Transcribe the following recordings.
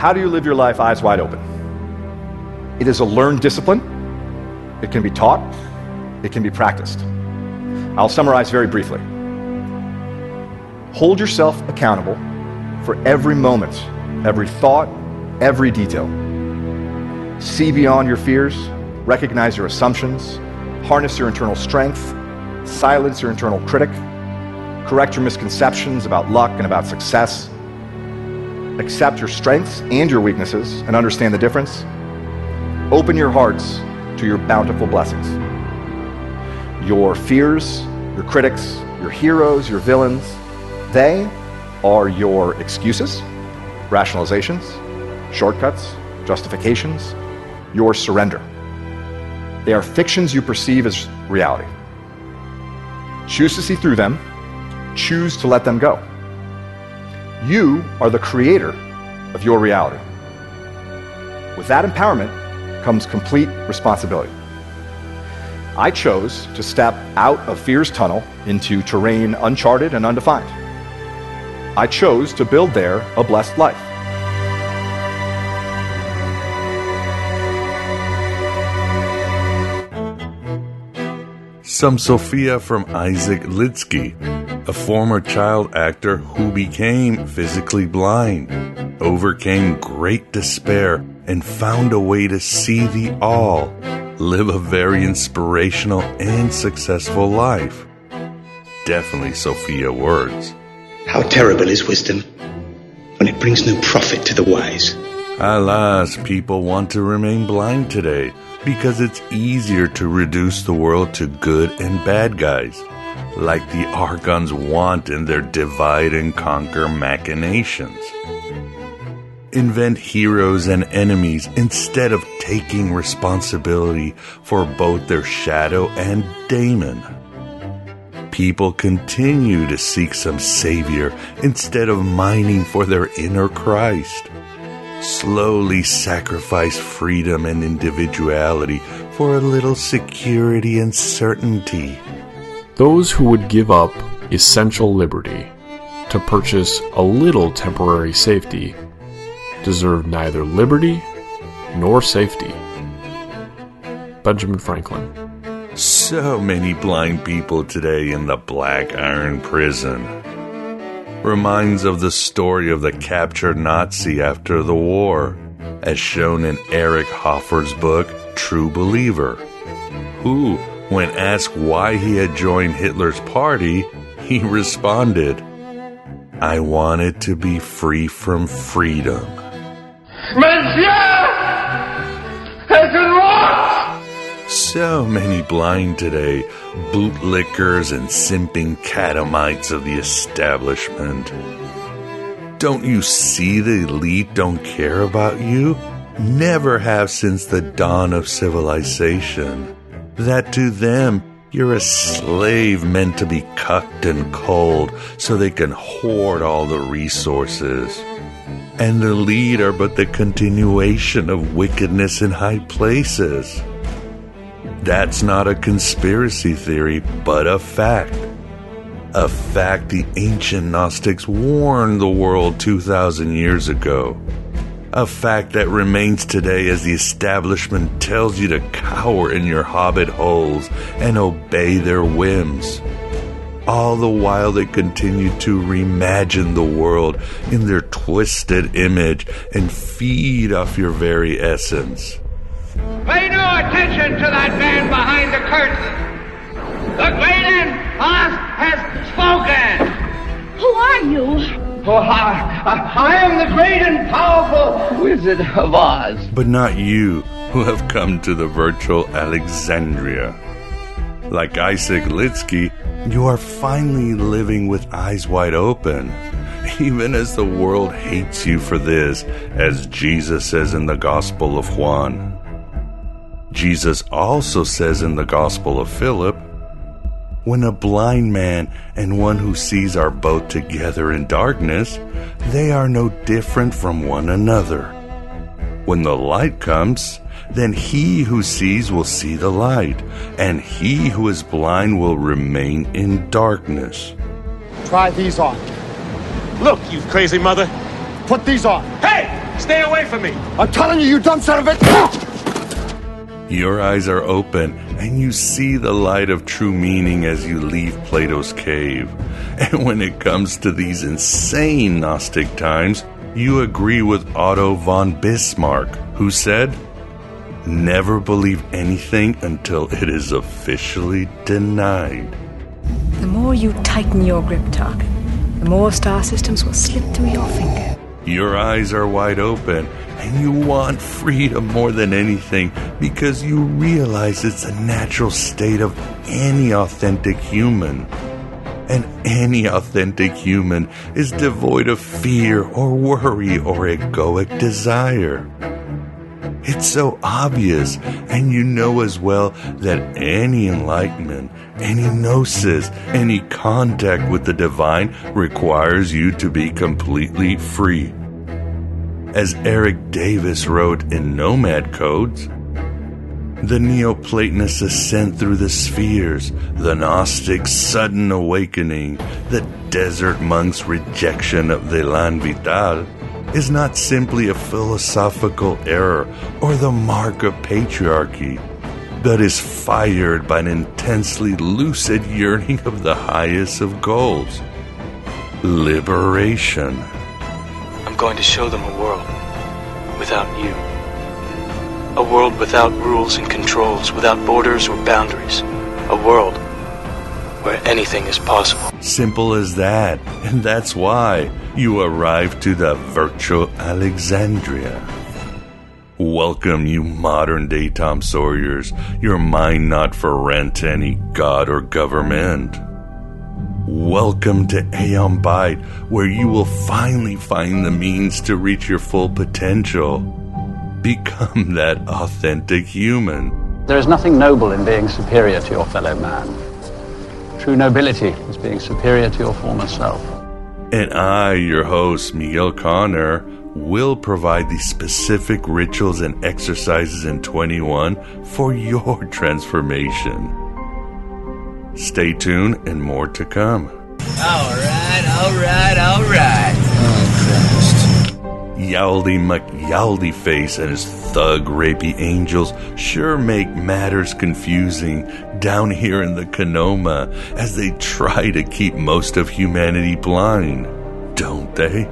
How do you live your life eyes wide open? It is a learned discipline. It can be taught, it can be practiced. I'll summarize very briefly. Hold yourself accountable for every moment, every thought, every detail. See beyond your fears, recognize your assumptions, harness your internal strength, silence your internal critic, correct your misconceptions about luck and about success, accept your strengths and your weaknesses and understand the difference. Open your hearts to your bountiful blessings. Your fears, your critics, your heroes, your villains, they are your excuses, rationalizations, shortcuts, justifications, your surrender. They are fictions you perceive as reality. Choose to see through them, choose to let them go. You are the creator of your reality. With that empowerment comes complete responsibility. I chose to step out of fear's tunnel into terrain uncharted and undefined. I chose to build there a blessed life. Some Sophia from Isaac Lidsky, a former child actor who became physically blind, overcame great despair, and found a way to see the all, live a very inspirational and successful life. Definitely Sophia words. How terrible is wisdom when it brings no profit to the wise. Alas, people want to remain blind today because it's easier to reduce the world to good and bad guys, like the Archons want in their divide and conquer machinations. Invent heroes and enemies instead of taking responsibility for both their shadow and daemon. People continue to seek some savior instead of mining for their inner Christ slowly sacrifice freedom and individuality for a little security and certainty. Those who would give up essential liberty to purchase a little temporary safety deserve neither liberty nor safety. Benjamin Franklin. So many blind people today in the Black Iron Prison reminds of the story of the captured Nazi after the war, as shown in Eric Hoffer's book True Believer, who, when asked why he had joined Hitler's party, he responded, I wanted to be free from freedom. Monsieur! So many blind today, bootlickers and simping catamites of the establishment. Don't you see the elite don't care about you? Never have since the dawn of civilization. That to them, you're a slave meant to be cucked and cold so they can hoard all the resources. And the elite are but the continuation of wickedness in high places. That's not a conspiracy theory, but a fact. A fact the ancient Gnostics warned the world 2,000 years ago. A fact that remains today as the establishment tells you to cower in your hobbit holes and obey their whims. All the while they continue to reimagine the world in their twisted image and feed off your very essence. Pay no attention to that man behind the curtain. The great and Oz has spoken. Who are you? Oh, I, I, I am the great and powerful Wizard of Oz. But not you, who have come to the virtual Alexandria. Like Isaac Lidsky, you are finally living with eyes wide open, even as the world hates you for this, as Jesus says in the Gospel of Juan. Jesus also says in the Gospel of Philip, when a blind man and one who sees are both together in darkness, they are no different from one another. When the light comes, then he who sees will see the light, and he who is blind will remain in darkness. Try these on. Look, you crazy mother. Put these on. Hey! Stay away from me! I'm telling you, you dumb son of a. Your eyes are open and you see the light of true meaning as you leave Plato's cave. And when it comes to these insane Gnostic times, you agree with Otto von Bismarck, who said, Never believe anything until it is officially denied. The more you tighten your grip, Tark, the more star systems will slip through your finger. Your eyes are wide open and you want freedom more than anything because you realize it's a natural state of any authentic human. And any authentic human is devoid of fear or worry or egoic desire. It's so obvious, and you know as well that any enlightenment, any gnosis, any contact with the divine requires you to be completely free as Erik Davis wrote in Nomad Codes. The Neoplatonists ascent through the spheres, the Gnostic's sudden awakening, the desert monk's rejection of the Elan Vital is not simply a philosophical error or the mark of patriarchy, but is fired by an intensely lucid yearning of the highest of goals liberation going to show them a world without you. A world without rules and controls, without borders or boundaries. A world where anything is possible. Simple as that. And that's why you arrived to the virtual Alexandria. Welcome, you modern day Tom Sawyers, your mind not for rent to any god or government. Welcome to Aeon Byte, where you will finally find the means to reach your full potential. Become that authentic human. There is nothing noble in being superior to your fellow man. True nobility is being superior to your former self. And I, your host, Miguel Conner, will provide the specific rituals and exercises in 21 for your transformation. Stay tuned and more to come. All right, all right, all right. Oh, Christ. Yaldi McYaldi Face and his thug rapey angels sure make matters confusing down here in the Kenoma as they try to keep most of humanity blind, don't they?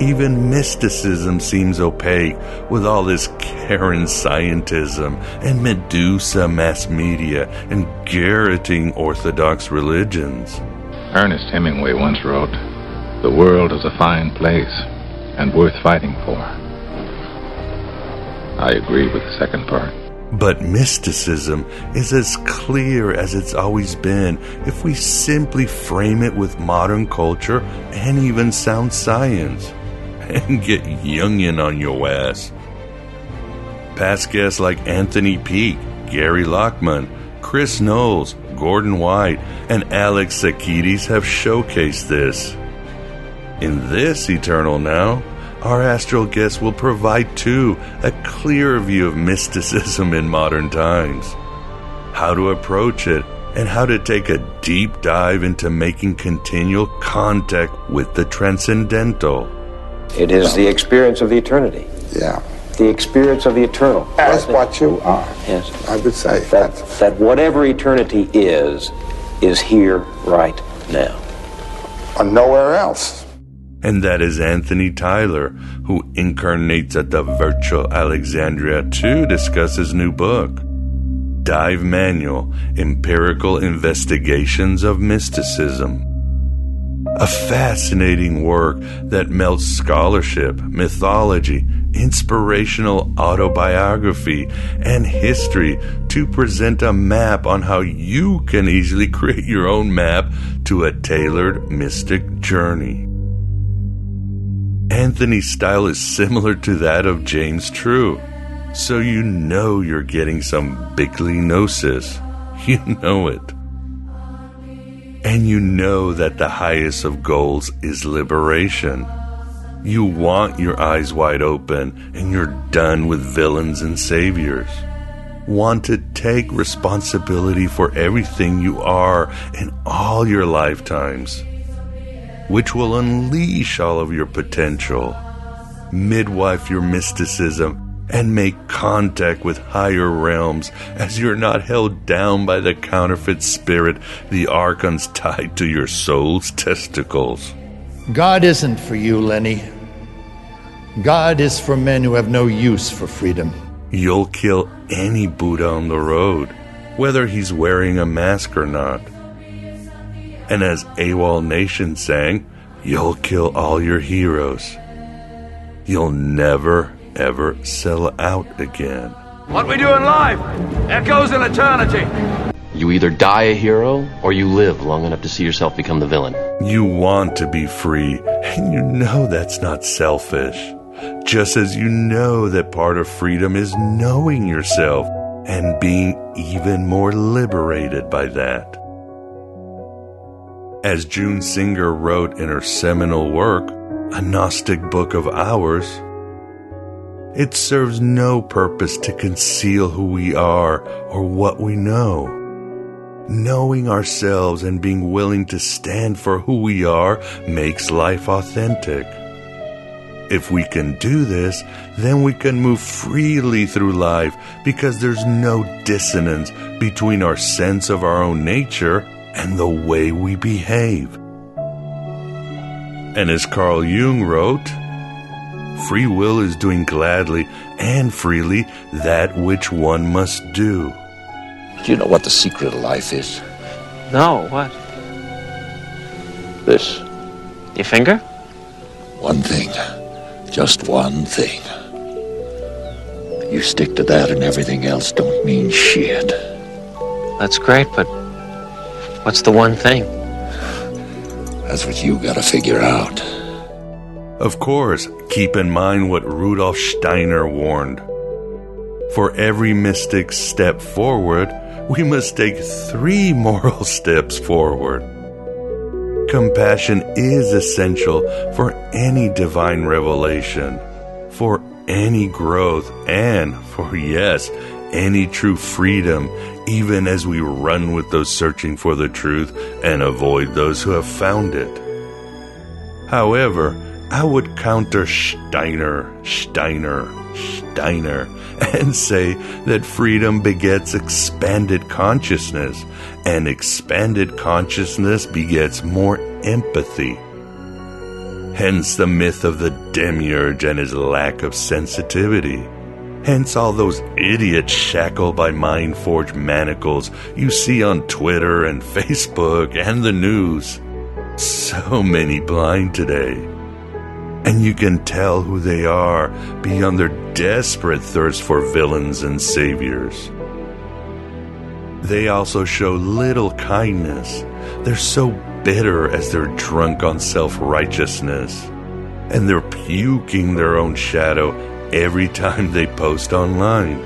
Even mysticism seems opaque with all this Karen scientism and Medusa mass media and garroting Orthodox religions. Ernest Hemingway once wrote, The world is a fine place and worth fighting for. I agree with the second part. But mysticism is as clear as it's always been if we simply frame it with modern culture and even sound science and get Jungian on your ass. Past guests like Anthony Peake, Gary Lachman, Chris Knowles, Gordon White, and Alex Tsakiris have showcased this. In this Eternal Now, our astral guests will provide, too, a clear view of mysticism in modern times, how to approach it, and how to take a deep dive into making continual contact with the transcendental. It is the experience of the eternity. Yeah. The experience of the eternal. That's what you are. Yes. I would say that, that whatever eternity is, is here right now. Or nowhere else. And that is Anthony Tyler, who incarnates at the virtual Alexandria to discuss his new book, Dive Manual Empirical Investigations of Mysticism. A fascinating work that melts scholarship, mythology, inspirational autobiography, and history to present a map on how you can easily create your own map to a tailored mystic journey. Anthony's style is similar to that of James True, so you know you're getting some bigly gnosis. You know it. And you know that the highest of goals is liberation. You want your eyes wide open and you're done with villains and saviors. Want to take responsibility for everything you are in all your lifetimes, which will unleash all of your potential. midwife your mysticism, and make contact with higher realms as you're not held down by the counterfeit spirit the archons tied to your soul's testicles. God isn't for you, Lenny. God is for men who have no use for freedom. You'll kill any Buddha on the road, whether he's wearing a mask or not. And as AWOL Nation sang, you'll kill all your heroes. You'll never, ever sell out again. What we do in life echoes in eternity. You either die a hero or you live long enough to see yourself become the villain. You want to be free, and you know that's not selfish. Just as you know that part of freedom is knowing yourself and being even more liberated by that. As June Singer wrote in her seminal work, A Gnostic Book of Hours, it serves no purpose to conceal who we are or what we know. Knowing ourselves and being willing to stand for who we are makes life authentic. If we can do this, then we can move freely through life because there's no dissonance between our sense of our own nature and the way we behave. And as Carl Jung wrote, free will is doing gladly and freely that which one must do. Do you know what the secret of life is? No, what? This. Your finger? One thing. Just one thing. You stick to that and everything else don't mean shit. That's great, but what's the one thing? That's what you gotta figure out. Of course, keep in mind what Rudolf Steiner warned. For every mystic step forward, we must take three moral steps forward. Compassion is essential for any divine revelation, for any growth, and for, yes, any true freedom, even as we run with those searching for the truth and avoid those who have found it. However, I would counter Steiner, Steiner, Steiner, and say that freedom begets expanded consciousness, and expanded consciousness begets more empathy. Hence the myth of the demiurge and his lack of sensitivity. Hence all those idiots shackled by mind forged manacles you see on Twitter and Facebook and the news. So many blind today. And you can tell who they are beyond their desperate thirst for villains and saviors. They also show little kindness. They're so bitter as they're drunk on self righteousness. And they're puking their own shadow every time they post online.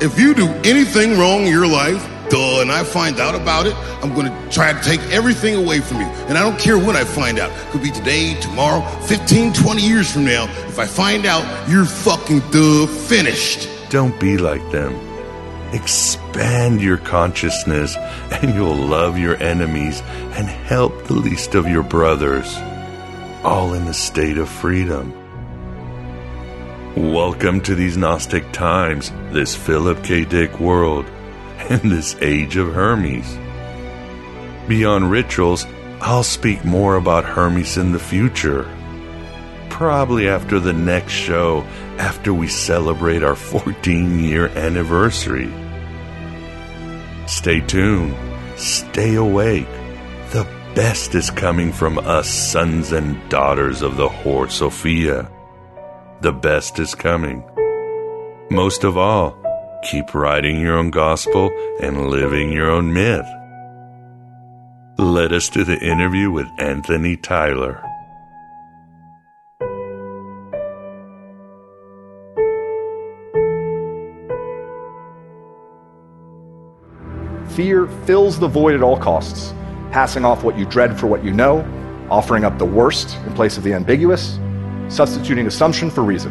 If you do anything wrong in your life, duh, and I find out about it, I'm gonna try to take everything away from you. And I don't care when I find out. Could be today, tomorrow, 15, 20 years from now. If I find out, you're fucking duh finished. Don't be like them. Expand your consciousness, and you'll love your enemies and help the least of your brothers, all in a state of freedom. Welcome to these Gnostic times, this Philip K. Dick world, and this age of Hermes. Beyond rituals, I'll speak more about Hermes in the future. Probably after the next show, after we celebrate our 14 year anniversary. Stay tuned, stay awake. The best is coming from us sons and daughters of the Whore Sophia. The best is coming. Most of all, keep writing your own gospel and living your own myth. Let us do the interview with Anthony Tyler. Fear fills the void at all costs, passing off what you dread for what you know, offering up the worst in place of the ambiguous, substituting assumption for reason.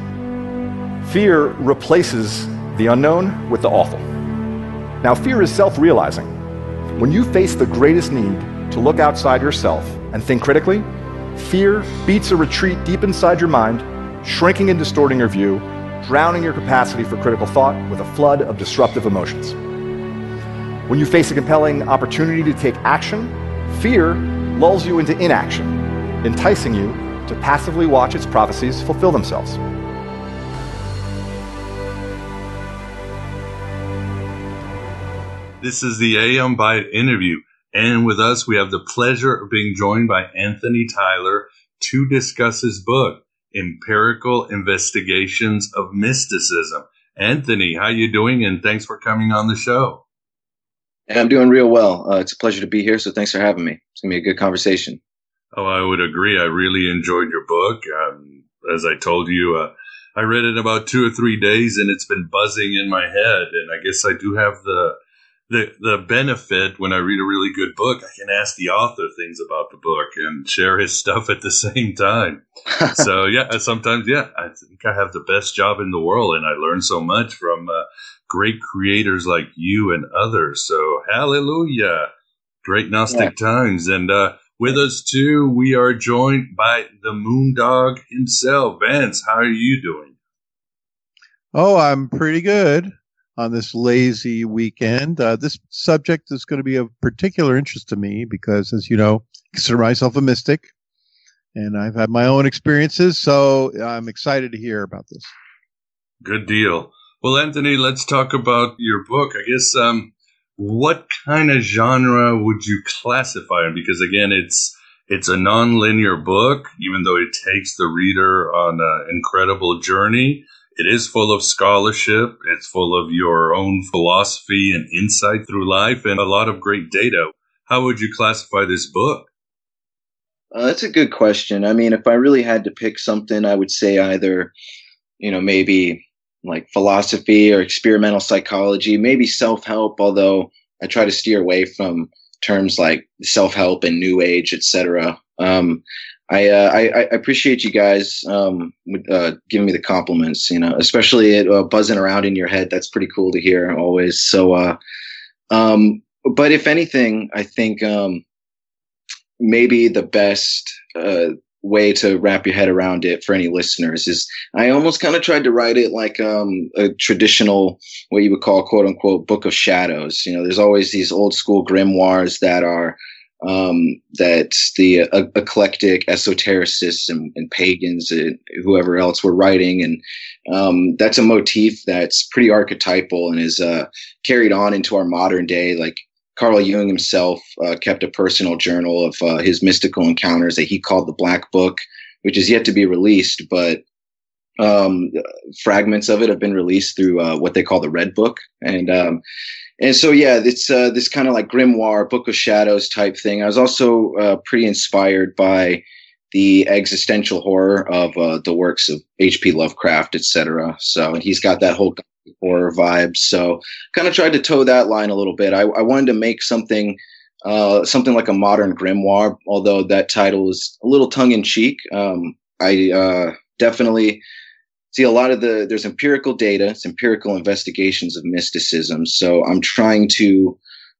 Fear replaces the unknown with the awful. Now, fear is self realizing. When you face the greatest need to look outside yourself and think critically, fear beats a retreat deep inside your mind, shrinking and distorting your view, drowning your capacity for critical thought with a flood of disruptive emotions. When you face a compelling opportunity to take action, fear lulls you into inaction, enticing you to passively watch its prophecies fulfill themselves. This is the Aeon Byte interview. And with us, we have the pleasure of being joined by Anthony Tyler to discuss his book, Empirical Investigations of Mysticism. Anthony, how you doing? And thanks for coming on the show. I'm doing real well. Uh, it's a pleasure to be here. So thanks for having me. It's gonna be a good conversation. Oh, I would agree. I really enjoyed your book. Um, as I told you, uh, I read it about two or three days, and it's been buzzing in my head. And I guess I do have the the the benefit when I read a really good book, I can ask the author things about the book and share his stuff at the same time. so yeah, sometimes yeah, I think I have the best job in the world, and I learn so much from uh, great creators like you and others. So hallelujah, great Gnostic yeah. times, and uh, with us too, we are joined by the Moondog himself, Vance. How are you doing? Oh, I'm pretty good on this lazy weekend. Uh, this subject is going to be of particular interest to me because, as you know, I consider myself a mystic and I've had my own experiences. So I'm excited to hear about this. Good deal. Well, Anthony, let's talk about your book. I guess, um, what kind of genre would you classify it? Because again, it's, it's a nonlinear book, even though it takes the reader on an incredible journey it is full of scholarship. It's full of your own philosophy and insight through life and a lot of great data. How would you classify this book? Uh, that's a good question. I mean, if I really had to pick something, I would say either, you know, maybe like philosophy or experimental psychology, maybe self help, although I try to steer away from terms like self help and new age, etc. Um, I, uh, I, I appreciate you guys um, uh, giving me the compliments. You know, especially it uh, buzzing around in your head. That's pretty cool to hear always. So, uh, um, but if anything, I think um, maybe the best uh, way to wrap your head around it for any listeners is I almost kind of tried to write it like um, a traditional, what you would call quote unquote book of shadows. You know, there's always these old school grimoires that are um, that the uh, eclectic esotericists and, and, pagans and whoever else were writing. And um, that's a motif that's pretty archetypal and is uh, carried on into our modern day. Like Carl Jung himself uh, kept a personal journal of uh, his mystical encounters that he called the Black Book, which is yet to be released, but um, fragments of it have been released through uh, what they call the Red Book. And um, and so yeah, it's uh, this kind of like grimoire, Book of Shadows type thing. I was also uh, pretty inspired by the existential horror of uh, the works of H.P. Lovecraft, etc. So and he's got that whole horror vibe. So kind of tried to toe that line a little bit. I, I wanted to make something. Uh, something like a modern grimoire, although that title is a little tongue in cheek. Um, I uh, definitely see a lot of the there's empirical data it's empirical investigations of mysticism. So i'm trying to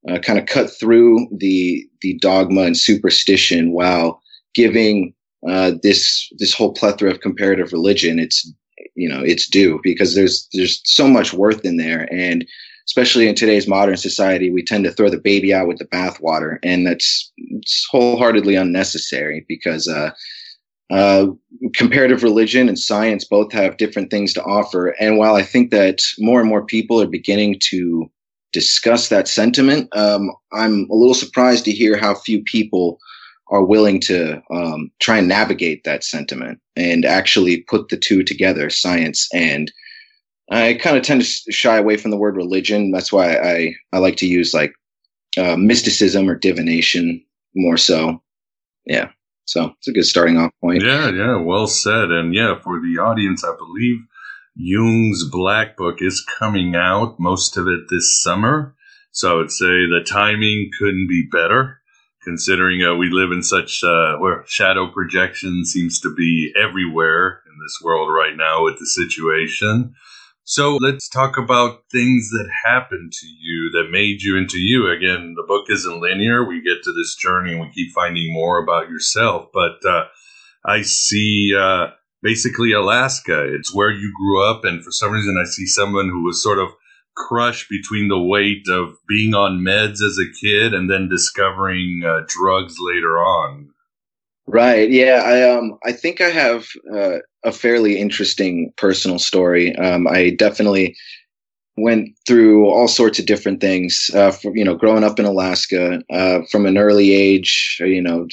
uh, kind of cut through the the dogma and superstition while giving uh, this this whole plethora of comparative religion. Its you know its due because there's there's so much worth in there. And especially in today's modern society we tend to throw the baby out with the bathwater. And that's wholeheartedly unnecessary because uh, uh, comparative religion and science both have different things to offer. And while I think that more and more people are beginning to discuss that sentiment, um, I'm a little surprised to hear how few people are willing to um, try and navigate that sentiment and actually put the two together, science and I kind of tend to shy away from the word religion. That's why I, I like to use like uh, mysticism or divination more so. Yeah. So it's a good starting off point. Yeah, yeah, well said. And yeah, for the audience, I believe Jung's Black Book is coming out, most of it this summer. So I would say the timing couldn't be better, considering uh, we live in such uh, where shadow projection seems to be everywhere in this world right now with the situation. So let's talk about things that happened to you that made you into you. Again, the book isn't linear. We get to this journey and we keep finding more about yourself. But uh, I see uh, basically Alaska. It's where you grew up, and for some reason, I see someone who was sort of crushed between the weight of being on meds as a kid and then discovering uh, drugs later on. Right. Yeah. I um. I think I have uh, a fairly interesting personal story. Um. I definitely went through all sorts of different things. Uh. You know, growing up in Alaska, uh, from an early age, you know,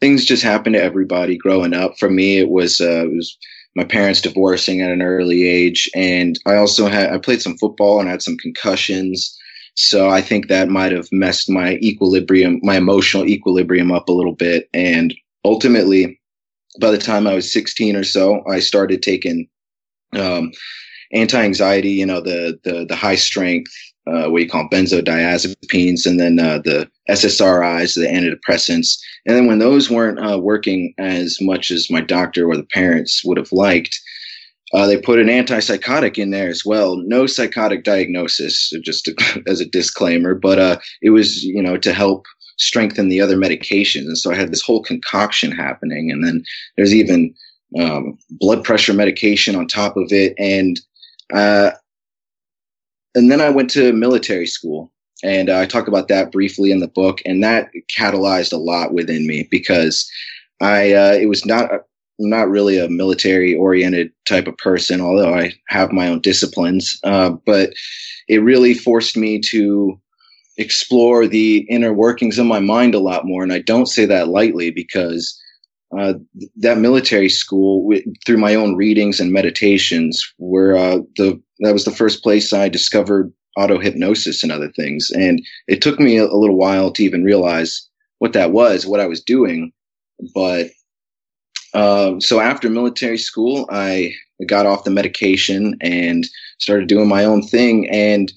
things just happen to everybody growing up. For me, it was uh, it was my parents divorcing at an early age, and I also had I played some football and had some concussions. So I think that might have messed my equilibrium, my emotional equilibrium up a little bit. And ultimately, by the time I was 16 or so, I started taking um, anti-anxiety, you know, the the the high strength uh, what you call benzodiazepines, and then uh, the SSRIs, the antidepressants. And then when those weren't uh, working as much as my doctor or the parents would have liked, uh, they put an antipsychotic in there as well. No psychotic diagnosis, just to, as a disclaimer, but uh, it was you know to help strengthen the other medications. And so I had this whole concoction happening, and then there's even um, blood pressure medication on top of it, and uh, and then I went to military school, and uh, I talk about that briefly in the book, and that catalyzed a lot within me because I uh, it was not not really a military oriented type of person, although I have my own disciplines, uh, but it really forced me to explore the inner workings of my mind a lot more, and I don't say that lightly because. Uh, that military school, through my own readings and meditations, were uh, the that was the first place I discovered auto hypnosis and other things. And it took me a, a little while to even realize what that was, what I was doing. But um, so after military school, I got off the medication and started doing my own thing. And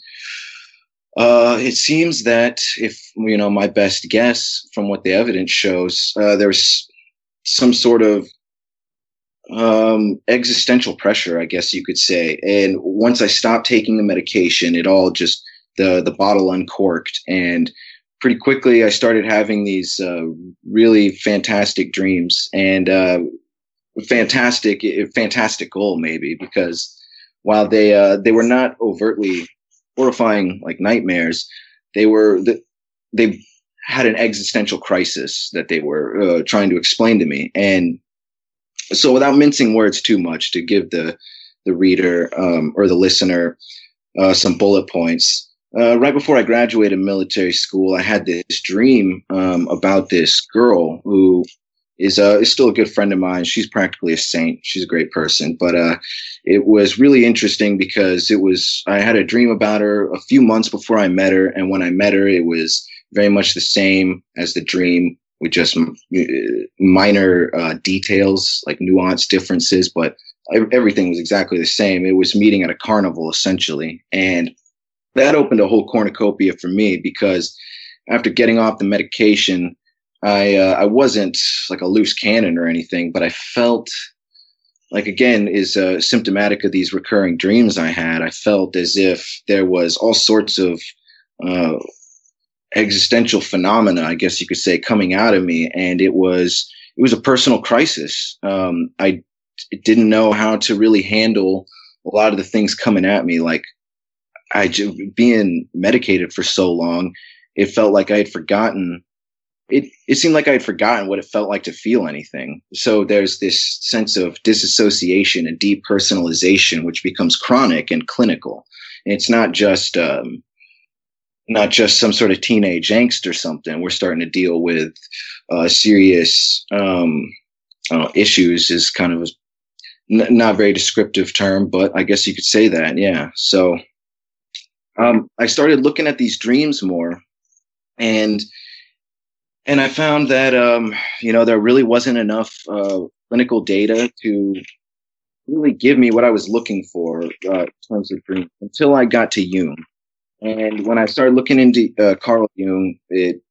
uh, it seems that if you know my best guess from what the evidence shows, uh, there's some sort of um, existential pressure, I guess you could say. And once I stopped taking the medication, it all just the the bottle uncorked, and pretty quickly I started having these uh, really fantastic dreams and uh, fantastic fantastical maybe because while they uh, they were not overtly horrifying like nightmares, they were they had an existential crisis that they were uh, trying to explain to me. And so without mincing words too much to give the the reader um, or the listener uh, some bullet points uh, right before i graduated military school i had this dream um, about this girl who is, uh, is still a good friend of mine. She's practically a saint. She's a great person. But uh, it was really interesting because it was i had a dream about her a few months before i met her. And when i met her it was very much the same as the dream with just minor uh, details, like nuance differences, but everything was exactly the same. It was meeting at a carnival essentially. And that opened a whole cornucopia for me because after getting off the medication, I, uh, I wasn't like a loose cannon or anything, but I felt like again is uh, symptomatic of these recurring dreams I had. I felt as if there was all sorts of uh, existential phenomena, I guess you could say, coming out of me, and it was it was a personal crisis. Um, I didn't know how to really handle a lot of the things coming at me. Like I being medicated for so long, it felt like I had forgotten. It it seemed like I had forgotten what it felt like to feel anything. So there's this sense of disassociation and depersonalization, which becomes chronic and clinical. And it's not just um, not just some sort of teenage angst or something. We're starting to deal with uh, serious um, uh, issues. Is kind of a not very descriptive term, but I guess you could say that. Yeah. So um, I started looking at these dreams more, and and I found that um, you know there really wasn't enough uh, clinical data to really give me what I was looking for uh, in terms of dreams until I got to Jung. And when I started looking into uh, Carl Jung, it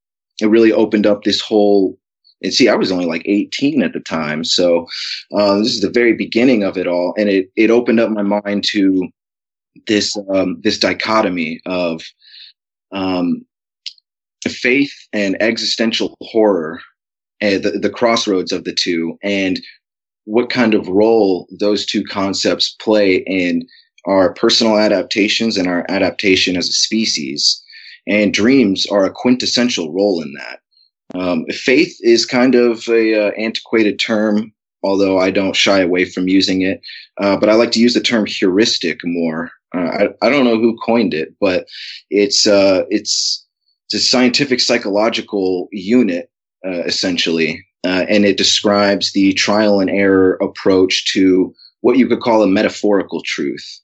it really opened up this whole. And see, I was only like 18 at the time, so uh, this is the very beginning of it all, and it it opened up my mind to this um, this dichotomy of um, faith and existential horror, and the, the crossroads of the two, and what kind of role those two concepts play in our personal adaptations and our adaptation as a species. And dreams are a quintessential role in that. Um, faith is kind of a uh, antiquated term, although I don't shy away from using it. Uh, but I like to use the term heuristic more. Uh, I, I don't know who coined it, but it's uh, it's it's a scientific psychological unit uh, essentially, uh, and it describes the trial and error approach to what you could call a metaphorical truth.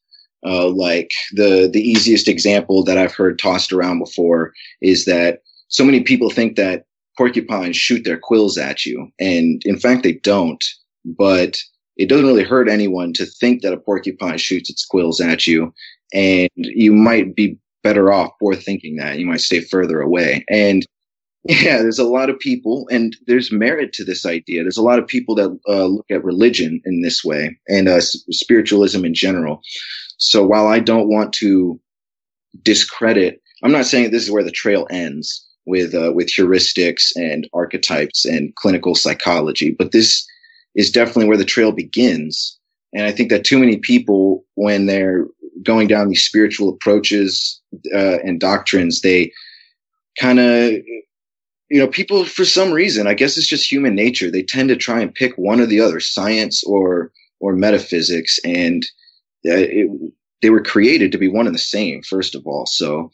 Uh, like the the easiest example that I've heard tossed around before is that so many people think that porcupines shoot their quills at you, and in fact they don't. But it doesn't really hurt anyone to think that a porcupine shoots its quills at you, and you might be better off for thinking that. You might stay further away. And yeah, there's a lot of people, and there's merit to this idea. There's a lot of people that uh, look at religion in this way and uh, spiritualism in general. So while I don't want to discredit, I'm not saying this is where the trail ends with uh, with heuristics and archetypes and clinical psychology, but this is definitely where the trail begins. And I think that too many people, when they're going down these spiritual approaches uh, and doctrines, they kind of, you know, people for some reason, I guess it's just human nature. They tend to try and pick one or the other, science or or metaphysics, and uh, it, they were created to be one and the same. First of all, so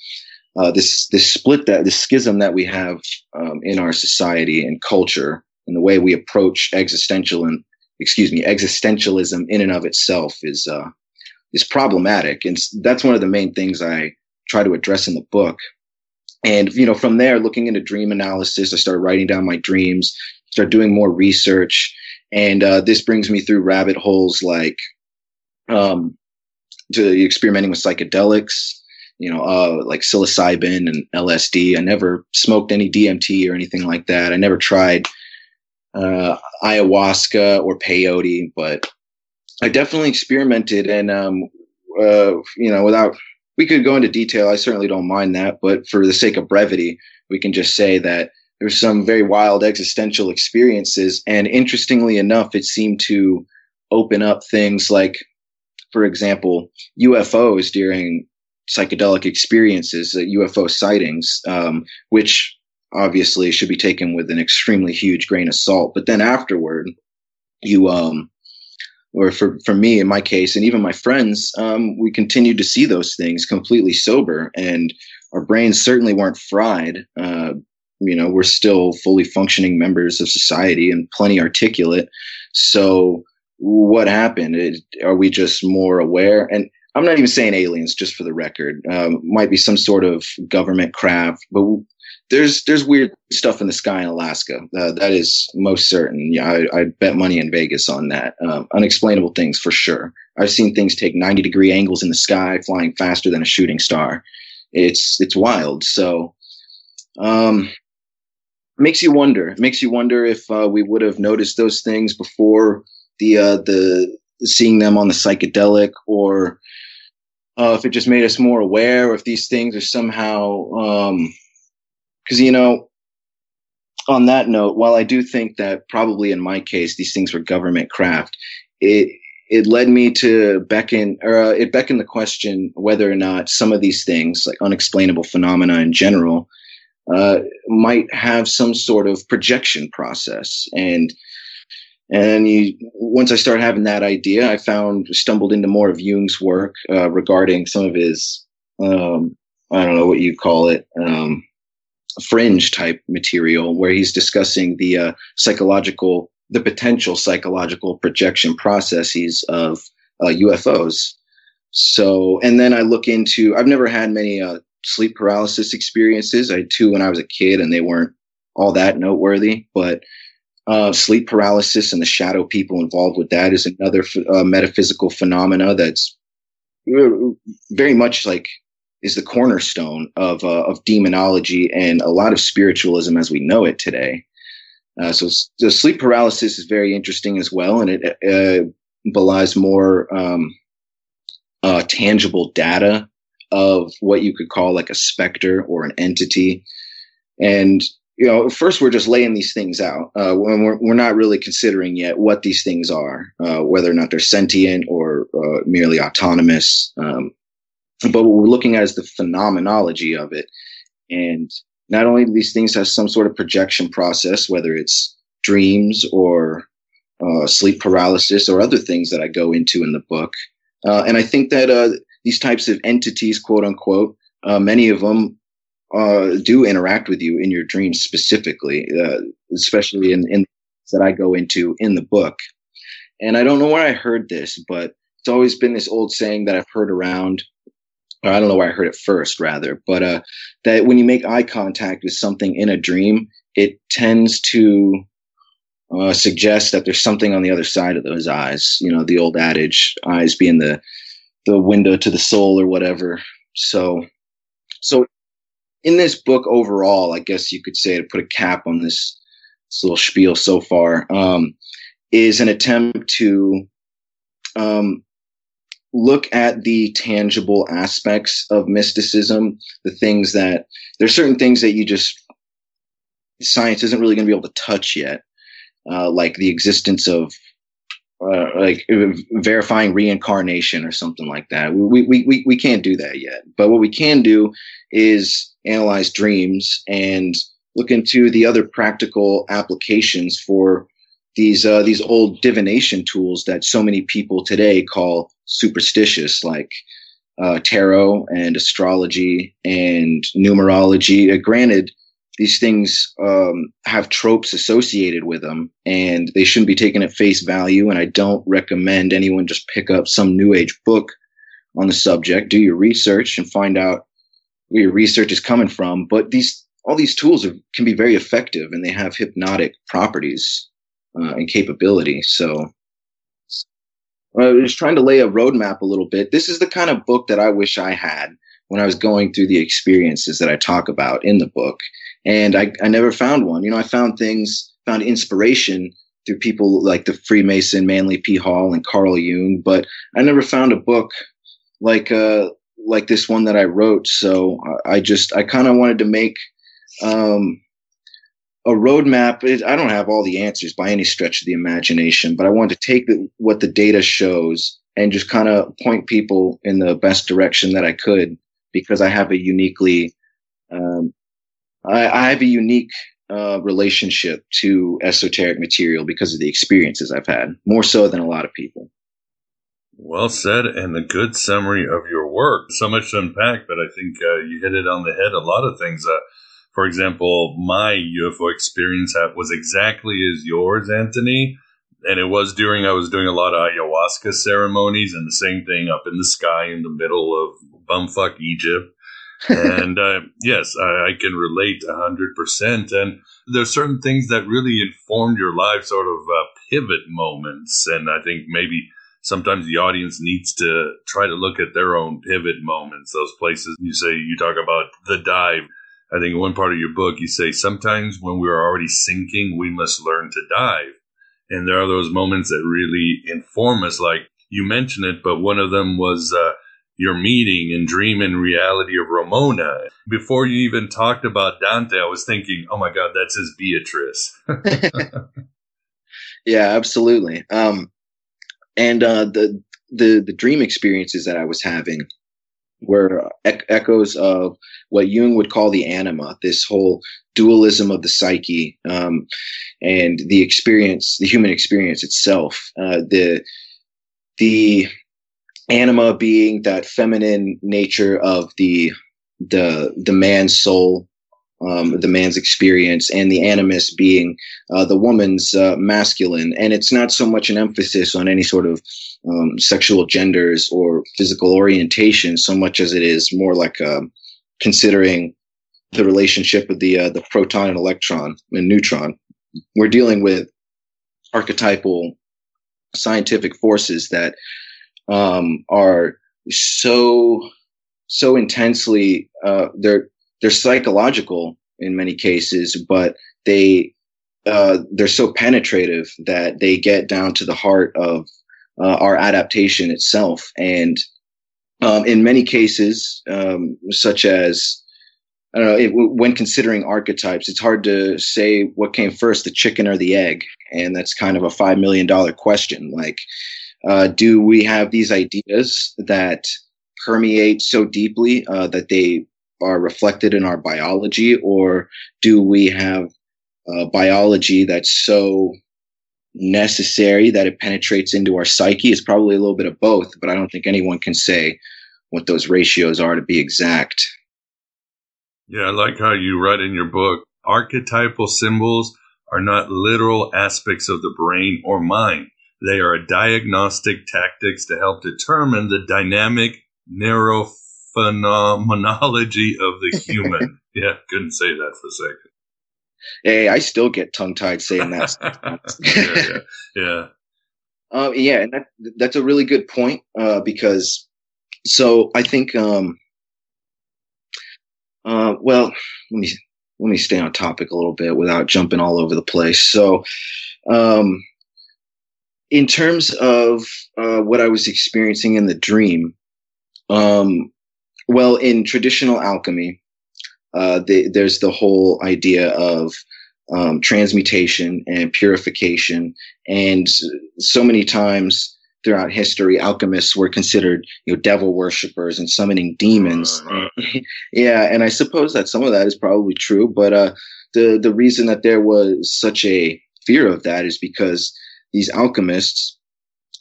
uh, this this split that this schism that we have um, in our society and culture and the way we approach existential and excuse me existentialism in and of itself is uh, is problematic, and that's one of the main things I try to address in the book. And you know, from there, looking into dream analysis, I started writing down my dreams, start doing more research, and uh, this brings me through rabbit holes like um, to experimenting with psychedelics, you know, uh, like psilocybin and LSD. I never smoked any DMT or anything like that. I never tried uh, ayahuasca or peyote, but I definitely experimented and, um, uh, you know, without, we could go into detail. I certainly don't mind that, but for the sake of brevity, we can just say that there's some very wild existential experiences. And interestingly enough, it seemed to open up things like, for example, UFOs during psychedelic experiences, uh, UFO sightings, um, which obviously should be taken with an extremely huge grain of salt. But then afterward, you um, or for, for me in my case and even my friends um, we continued to see those things completely sober and our brains certainly weren't fried. Uh, you know we're still fully functioning members of society and plenty articulate. So what happened? It, are we just more aware? And i'm not even saying aliens just for the record. Um, might be some sort of government craft but there's there's weird stuff in the sky in Alaska. Uh, that is most certain. Yeah, I, I bet money in Vegas on that. Um, unexplainable things for sure. I've seen things take 90 degree angles in the sky, flying faster than a shooting star. It's it's wild. So, um, makes you wonder. It makes you wonder if uh, we would have noticed those things before the uh, the seeing them on the psychedelic, or uh, if it just made us more aware, or if these things are somehow um, because, you know, on that note, while I do think that probably in my case, these things were government craft, it, it led me to beckon, or uh, it beckoned the question whether or not some of these things, like unexplainable phenomena in general, uh, might have some sort of projection process. And and you, once I started having that idea, I found stumbled into more of Jung's work uh, regarding some of his, um, I don't know what you call it, um, fringe type material where he's discussing the uh, psychological, the potential psychological projection processes of uh, UFOs. So, and then I look into, I've never had many uh, sleep paralysis experiences. I had two when I was a kid and they weren't all that noteworthy, but uh, sleep paralysis and the shadow people involved with that is another uh, metaphysical phenomena that's very much like is the cornerstone of uh, of demonology and a lot of spiritualism as we know it today. Uh, so the sleep paralysis is very interesting as well, and it uh, belies more um, uh, tangible data of what you could call like a specter or an entity. And you know, first we're just laying these things out. Uh, when we're we're not really considering yet what these things are, uh, whether or not they're sentient or merely autonomous. Um, but what we're looking at is the phenomenology of it, and not only do these things have some sort of projection process, whether it's dreams or uh, sleep paralysis or other things that I go into in the book. Uh, and I think that uh, these types of entities, quote unquote, uh, many of them uh, do interact with you in your dreams specifically, uh, especially in, in that I go into in the book. And I don't know where I heard this, but it's always been this old saying that I've heard around. I don't know where I heard it first, rather, but uh, that when you make eye contact with something in a dream, it tends to uh, suggest that there's something on the other side of those eyes. You know, the old adage, eyes being the the window to the soul or whatever. So, so in this book overall, I guess you could say to put a cap on this, this little spiel so far, um, is an attempt to um, look at the tangible aspects of mysticism, the things that there's certain things that you just science isn't really going to be able to touch yet, uh, like the existence of uh, like verifying reincarnation or something like that. We, we, we, we can't do that yet. But what we can do is analyze dreams and look into the other practical applications for these uh, these old divination tools that so many people today call superstitious, like uh, tarot and astrology and numerology. Uh, granted, these things um, have tropes associated with them and they shouldn't be taken at face value. And I don't recommend anyone just pick up some new age book on the subject. Do your research and find out where your research is coming from. But these, all these tools are, can be very effective and they have hypnotic properties uh, and capability. So I was trying to lay a roadmap a little bit. This is the kind of book that I wish I had when I was going through the experiences that I talk about in the book and I, I never found one. You know, I found things, found inspiration through people like the Freemason Manly P. Hall and Carl Jung, but I never found a book like uh like this one that I wrote. So I just I kind of wanted to make um a roadmap. I don't have all the answers by any stretch of the imagination, but I wanted to take the, what the data shows and just kind of point people in the best direction that I could because I have a uniquely um, I, I have a unique uh, relationship to esoteric material because of the experiences I've had, more so than a lot of people. Well said, and a good summary of your work. So much to unpack, but I think uh, you hit it on the head. A lot of things. Uh, for example, my UFO experience was exactly as yours, Anthony. And it was during I was doing a lot of ayahuasca ceremonies, and the same thing up in the sky in the middle of bumfuck Egypt and uh, yes, I, I, can relate a hundred percent. And there's certain things that really informed your life, sort of uh, pivot moments. And I think maybe sometimes the audience needs to try to look at their own pivot moments. Those places you say you talk about the dive. I think in one part of your book you say sometimes when we're already sinking, we must learn to dive. And there are those moments that really inform us. Like you mentioned it, but one of them was. Uh, your meeting and dream and reality of Ramona. Before you even talked about Dante, I was thinking, oh my God, that's his Beatrice. yeah, absolutely. Um, and uh, the, the, the dream experiences that I was having were echoes of what Jung would call the anima, this whole dualism of the psyche, um, and the experience, the human experience itself. Uh, the the anima being that feminine nature of the the the man's soul um, the man's experience and the animus being uh, the woman's uh, masculine. And it's not so much an emphasis on any sort of um, sexual genders or physical orientation so much as it is more like uh, considering the relationship of the uh, the proton and electron and neutron. We're dealing with archetypal scientific forces that um, are so so intensely uh, they're they're psychological in many cases, but they uh, they're so penetrative that they get down to the heart of uh, our adaptation itself. And um, in many cases, um, such as I don't know. It, when considering archetypes, it's hard to say what came first, the chicken or the egg, and that's kind of a five million dollar question. Like, uh, do we have these ideas that permeate so deeply uh, that they are reflected in our biology, or do we have uh, biology that's so necessary that it penetrates into our psyche? It's probably a little bit of both, but I don't think anyone can say what those ratios are to be exact. Yeah, I like how you write in your book archetypal symbols are not literal aspects of the brain or mind. They are diagnostic tactics to help determine the dynamic neurophenomenology of the human. yeah, couldn't say that for a second. Hey, I still get tongue tied saying that. yeah, yeah, yeah. Uh, yeah, and that, that's a really good point uh, because so I think um, uh, well, let me let me stay on topic a little bit without jumping all over the place. So, um, in terms of uh, what I was experiencing in the dream, um, well, in traditional alchemy, uh, the, there's the whole idea of um, transmutation and purification, and so many times throughout history, alchemists were considered, you know, devil worshippers and summoning demons. Uh-huh. yeah, and I suppose that some of that is probably true, but uh, the the reason that there was such a fear of that is because these alchemists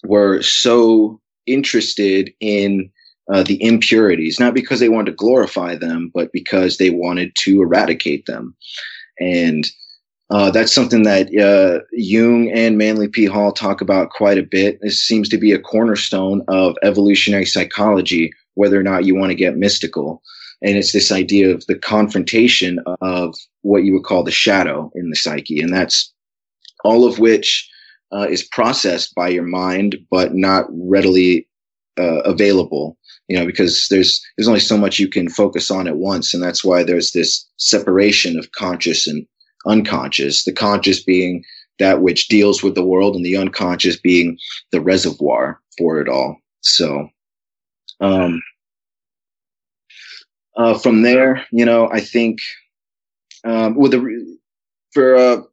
were so interested in uh, the impurities, not because they wanted to glorify them, but because they wanted to eradicate them. And uh, that's something that uh, Jung and Manly P. Hall talk about quite a bit. This seems to be a cornerstone of evolutionary psychology, whether or not you want to get mystical. And it's this idea of the confrontation of what you would call the shadow in the psyche. And that's all of which uh, is processed by your mind, but not readily uh, available you know because there's there's only so much you can focus on at once and that's why there's this separation of conscious and unconscious, the conscious being that which deals with the world and the unconscious being the reservoir for it all. So, um, uh, from there, you know, I think, um, with the for a,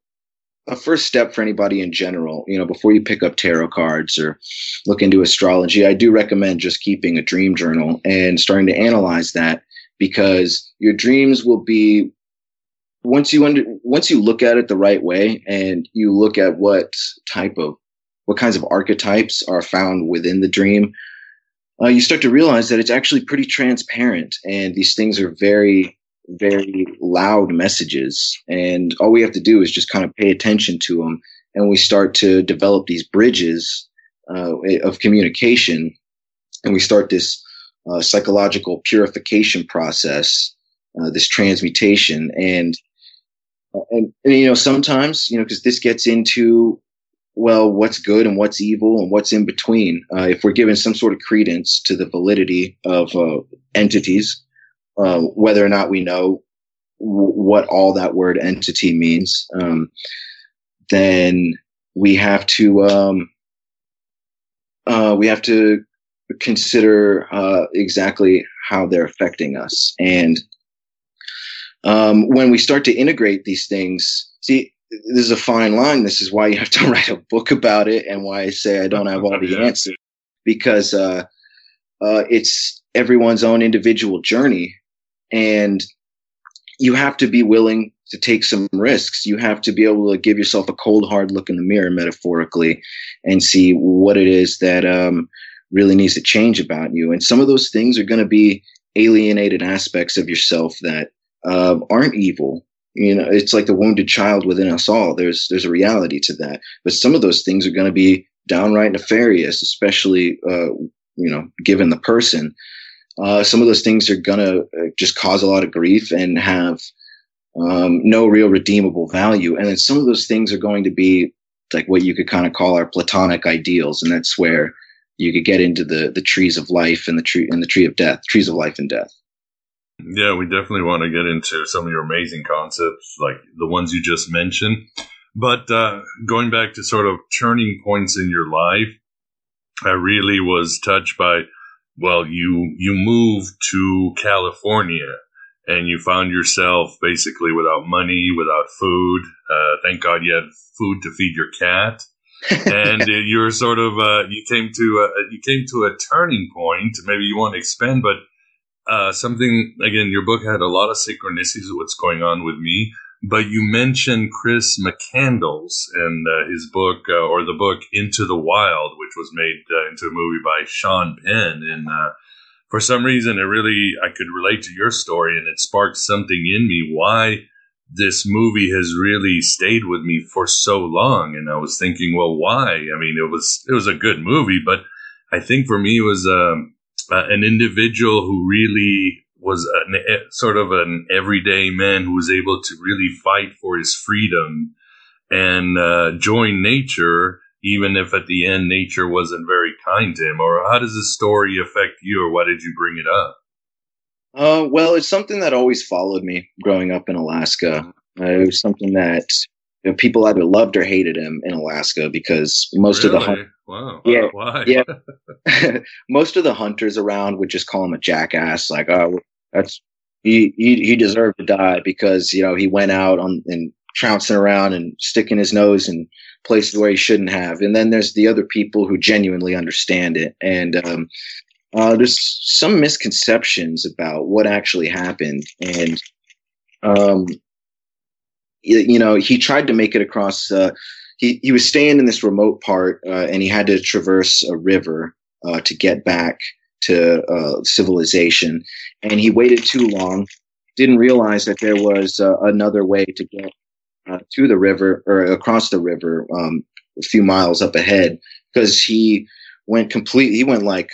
a first step for anybody in general, you know, before you pick up tarot cards or look into astrology, I do recommend just keeping a dream journal and starting to analyze that because your dreams will be once you under, once you look at it the right way and you look at what type of what kinds of archetypes are found within the dream uh, you start to realize that it's actually pretty transparent and these things are very very loud messages. And all we have to do is just kind of pay attention to them and we start to develop these bridges uh, of communication. And we start this uh, psychological purification process uh, this transmutation. And and, and you know sometimes you know because this gets into well what's good and what's evil and what's in between. Uh, if we're given some sort of credence to the validity of uh, entities uh, whether or not we know w- what all that word entity means um, then we have to um, uh, we have to consider uh, exactly how they're affecting us and um, when we start to integrate these things, see, this is a fine line. This is why you have to write a book about it, and why I say I don't have all the answers because uh, uh, it's everyone's own individual journey, and you have to be willing to take some risks. You have to be able to give yourself a cold, hard look in the mirror, metaphorically, and see what it is that um, really needs to change about you. And some of those things are going to be alienated aspects of yourself that uh, aren't evil. You know, it's like the wounded child within us all. There's there's a reality to that, but some of those things are going to be downright nefarious, especially uh, you know, given the person. Uh, some of those things are to uh, just cause a lot of grief and have um, no real redeemable value. And then some of those things are going to be like what you could kind of call our platonic ideals, and that's where you could get into the the trees of life and the tree and the tree of death, trees of life and death. Yeah, we definitely want to get into some of your amazing concepts, like the ones you just mentioned. But uh, going back to sort of turning points in your life, I really was touched by. Well, you you moved to California, and you found yourself basically without money, without food. Uh, thank God you had food to feed your cat. and you were sort of uh, you came to a, you came to a turning point. Maybe you want to expand, but uh, something again. Your book had a lot of synchronicities with what's going on with me. But you mentioned Chris McCandless and uh, his book uh, or the book Into the Wild, which was made uh, into a movie by Sean Penn. And uh, for some reason, it really I could relate to your story, and it sparked something in me. Why? this movie has really stayed with me for so long and i was thinking well why i mean it was it was a good movie but i think for me it was um, uh, an individual who really was an, sort of an everyday man who was able to really fight for his freedom and uh, join nature even if at the end nature wasn't very kind to him or how does this story affect you or why did you bring it up uh, well, it's something that always followed me growing up in Alaska. Uh, it was something that you know, people either loved or hated him in Alaska because most really? of the hun- wow, yeah, why? yeah, most of the hunters around would just call him a jackass. Like, oh, that's he he he deserved to die because you know he went out on and trouncing around and sticking his nose in places where he shouldn't have. And then there's the other people who genuinely understand it and um, uh, there's some misconceptions about what actually happened, and um, you, you know, he tried to make it across. Uh, he he was staying in this remote part, uh, and he had to traverse a river uh, to get back to uh, civilization, and he waited too long. Didn't realize that there was uh, another way to get uh, to the river or across the river um, a few miles up ahead because he went complete. He went like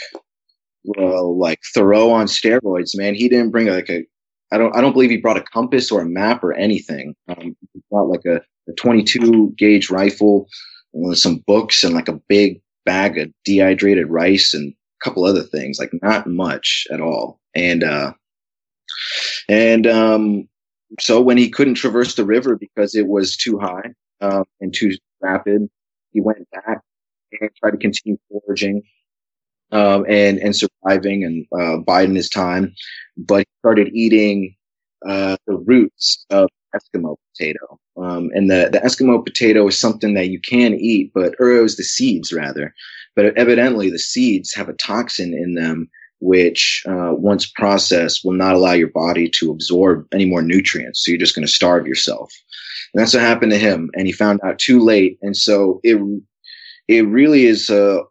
well, like Thoreau on steroids, man. He didn't bring like a, I don't, I don't believe he brought a compass or a map or anything. Um, he brought like a, a 22 gauge rifle, with some books and like a big bag of dehydrated rice and couple other things, like not much at all. And, uh, and, um, so when he couldn't traverse the river because it was too high, um, and too rapid, he went back and tried to continue foraging um, and and surviving and uh, biding his time, but he started eating uh, the roots of Eskimo potato. Um, and the, the Eskimo potato is something that you can eat, but or it was the seeds rather. But evidently, the seeds have a toxin in them which, uh, once processed, will not allow your body to absorb any more nutrients. So you're just going to starve yourself. And that's what happened to him. And he found out too late. And so it it really is a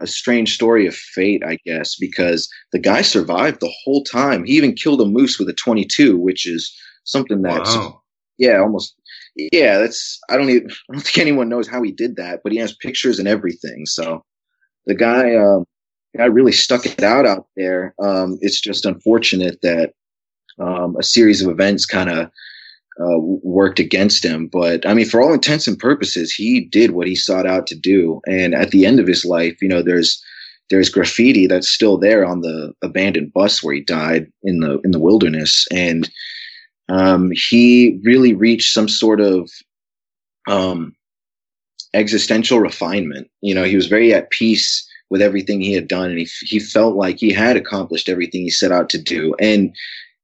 a strange story of fate, I guess, because the guy survived the whole time. He even killed a moose with a 22, which is something that's wow. yeah, almost yeah. That's I don't even I don't think anyone knows how he did that, but he has pictures and everything. So the guy, um, guy really stuck it out out there. Um, it's just unfortunate that um, a series of events kind of uh, worked against him. But I mean, for all intents and purposes, he did what he sought out to do. And at the end of his life, you know, there's there's graffiti that's still there on the abandoned bus where he died in the in the wilderness, and um, he really reached some sort of um, existential refinement. You know, he was very at peace with everything he had done, and he he felt like he had accomplished everything he set out to do. And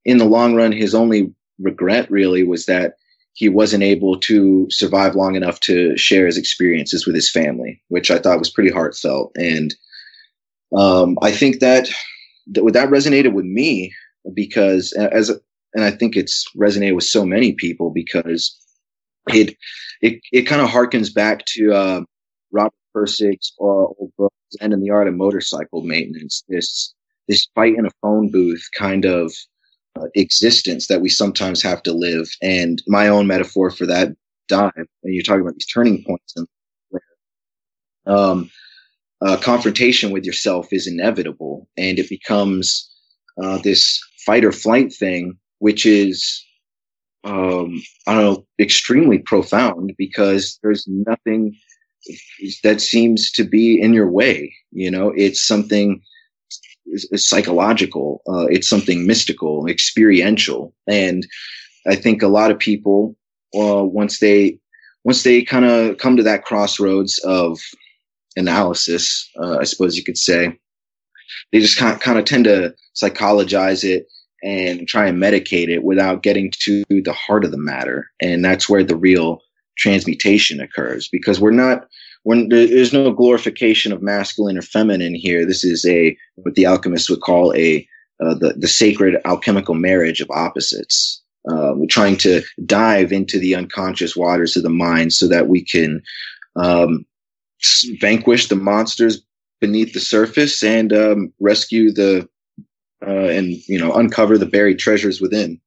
in the long run, his only regret really was that he wasn't able to survive long enough to share his experiences with his family, which I thought was pretty heartfelt. And um, I think that that, that resonated with me because as and I think it's resonated with so many people because it it it kind of harkens back to uh, Robert Pirsig's uh, old book and the Art of Motorcycle Maintenance. This this fight in a phone booth kind of uh, existence that we sometimes have to live. And my own metaphor for that dive, and you're talking about these turning points, and um, confrontation with yourself is inevitable, and it becomes uh, this fight or flight thing, which is um, I don't know, extremely profound because there's nothing that seems to be in your way. You know, it's something psychological. Uh, it's something mystical, experiential, and I think a lot of people, uh, once they once they kind of come to that crossroads of analysis, uh, I suppose you could say, they just kind of tend to psychologize it and try and medicate it without getting to the heart of the matter. And that's where the real transmutation occurs because we're not when there's no glorification of masculine or feminine here. This is a what the alchemists would call a uh, the the sacred alchemical marriage of opposites. Uh, we're trying to dive into the unconscious waters of the mind so that we can um, vanquish the monsters beneath the surface and um, rescue the uh, and you know uncover the buried treasures within.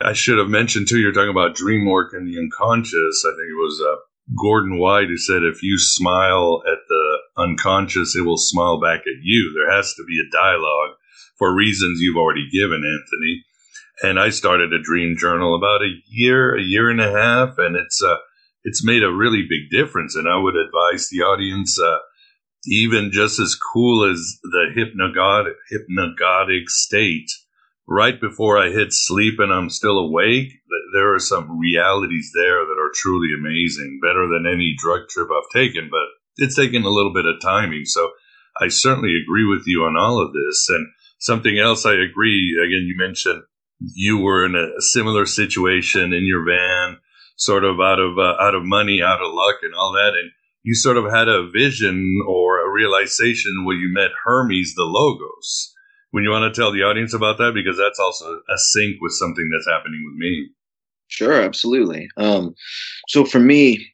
I should have mentioned too. You're talking about dream work and the unconscious. I think it was uh, Gordon White who said, "If you smile at the unconscious, it will smile back at you." There has to be a dialogue for reasons you've already given, Anthony. And I started a dream journal about a year, a year and a half, and it's uh, it's made a really big difference. And I would advise the audience. Uh, even just as cool as the hypnagogic, hypnagogic state, right before I hit sleep and I'm still awake, there are some realities there that are truly amazing, better than any drug trip I've taken, but it's taken a little bit of timing. So I certainly agree with you on all of this. And something else I agree, again, you mentioned you were in a similar situation in your van, sort of out of, uh, out of money, out of luck and all that. And you sort of had a vision or a realization when you met Hermes, the Logos. When you want to tell the audience about that, because that's also a sync with something that's happening with me. Sure, absolutely. Um, so for me,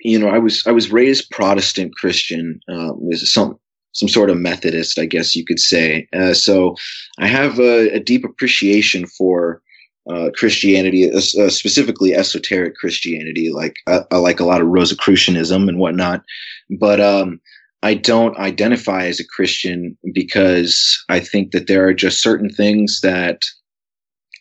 you know, I was I was raised Protestant Christian. Um, some some sort of Methodist, I guess you could say. Uh, so I have a, a, deep appreciation for uh, Christianity, uh, uh, specifically esoteric Christianity. Like I, I, like a lot of Rosicrucianism and whatnot, but um, I don't identify as a Christian because I think that there are just certain things that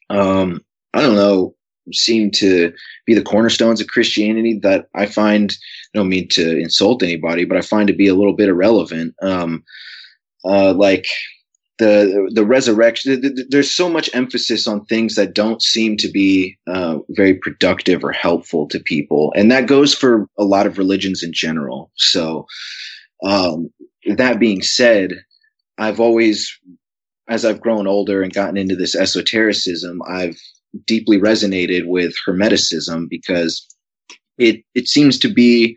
um, I don't know seem to be the cornerstones of Christianity that I find. I don't mean to insult anybody, but I find to be a little bit irrelevant. Um, uh, like the the resurrection there's so much emphasis on things that don't seem to be uh, very productive or helpful to people. And that goes for a lot of religions in general. So um, that being said i've always as i've grown older and gotten into this esotericism i've deeply resonated with hermeticism because it it seems to be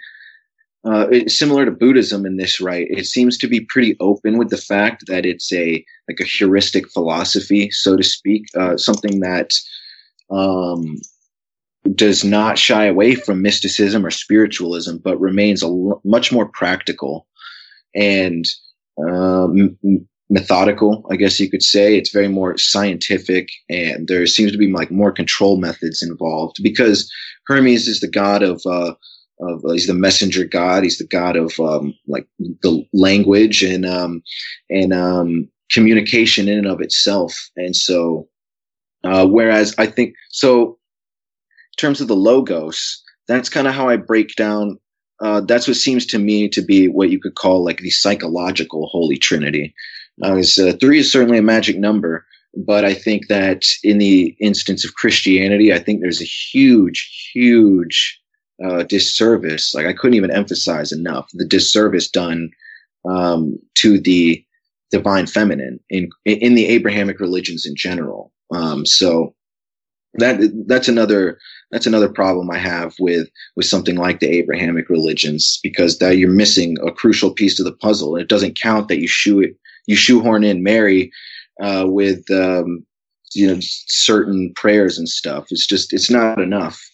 uh, similar to Buddhism in this right. It seems to be pretty open with the fact that it's a like a heuristic philosophy, so to speak, uh, something that um, does not shy away from mysticism or spiritualism, but remains a l- much more practical and um, methodical. I guess you could say it's very more scientific, and there seems to be like more control methods involved because Hermes is the god of uh, of uh, he's the messenger god. He's the god of um, like the language and um, and um, communication in and of itself. And so uh, whereas i think so in terms of the logos that's kind of how i break down uh, that's what seems to me to be what you could call like the psychological holy trinity. Uh, three is certainly a magic number but I think that in the instance of Christianity, I think there's a huge, huge uh, disservice. Like I couldn't even emphasize enough the disservice done um, to the divine feminine in in the Abrahamic religions in general. Um, so that that's another that's another problem I have with with something like the Abrahamic religions because that you're missing a crucial piece to the puzzle. It doesn't count that you shoe it you shoehorn in Mary uh, with um, you know certain prayers and stuff. It's just it's not enough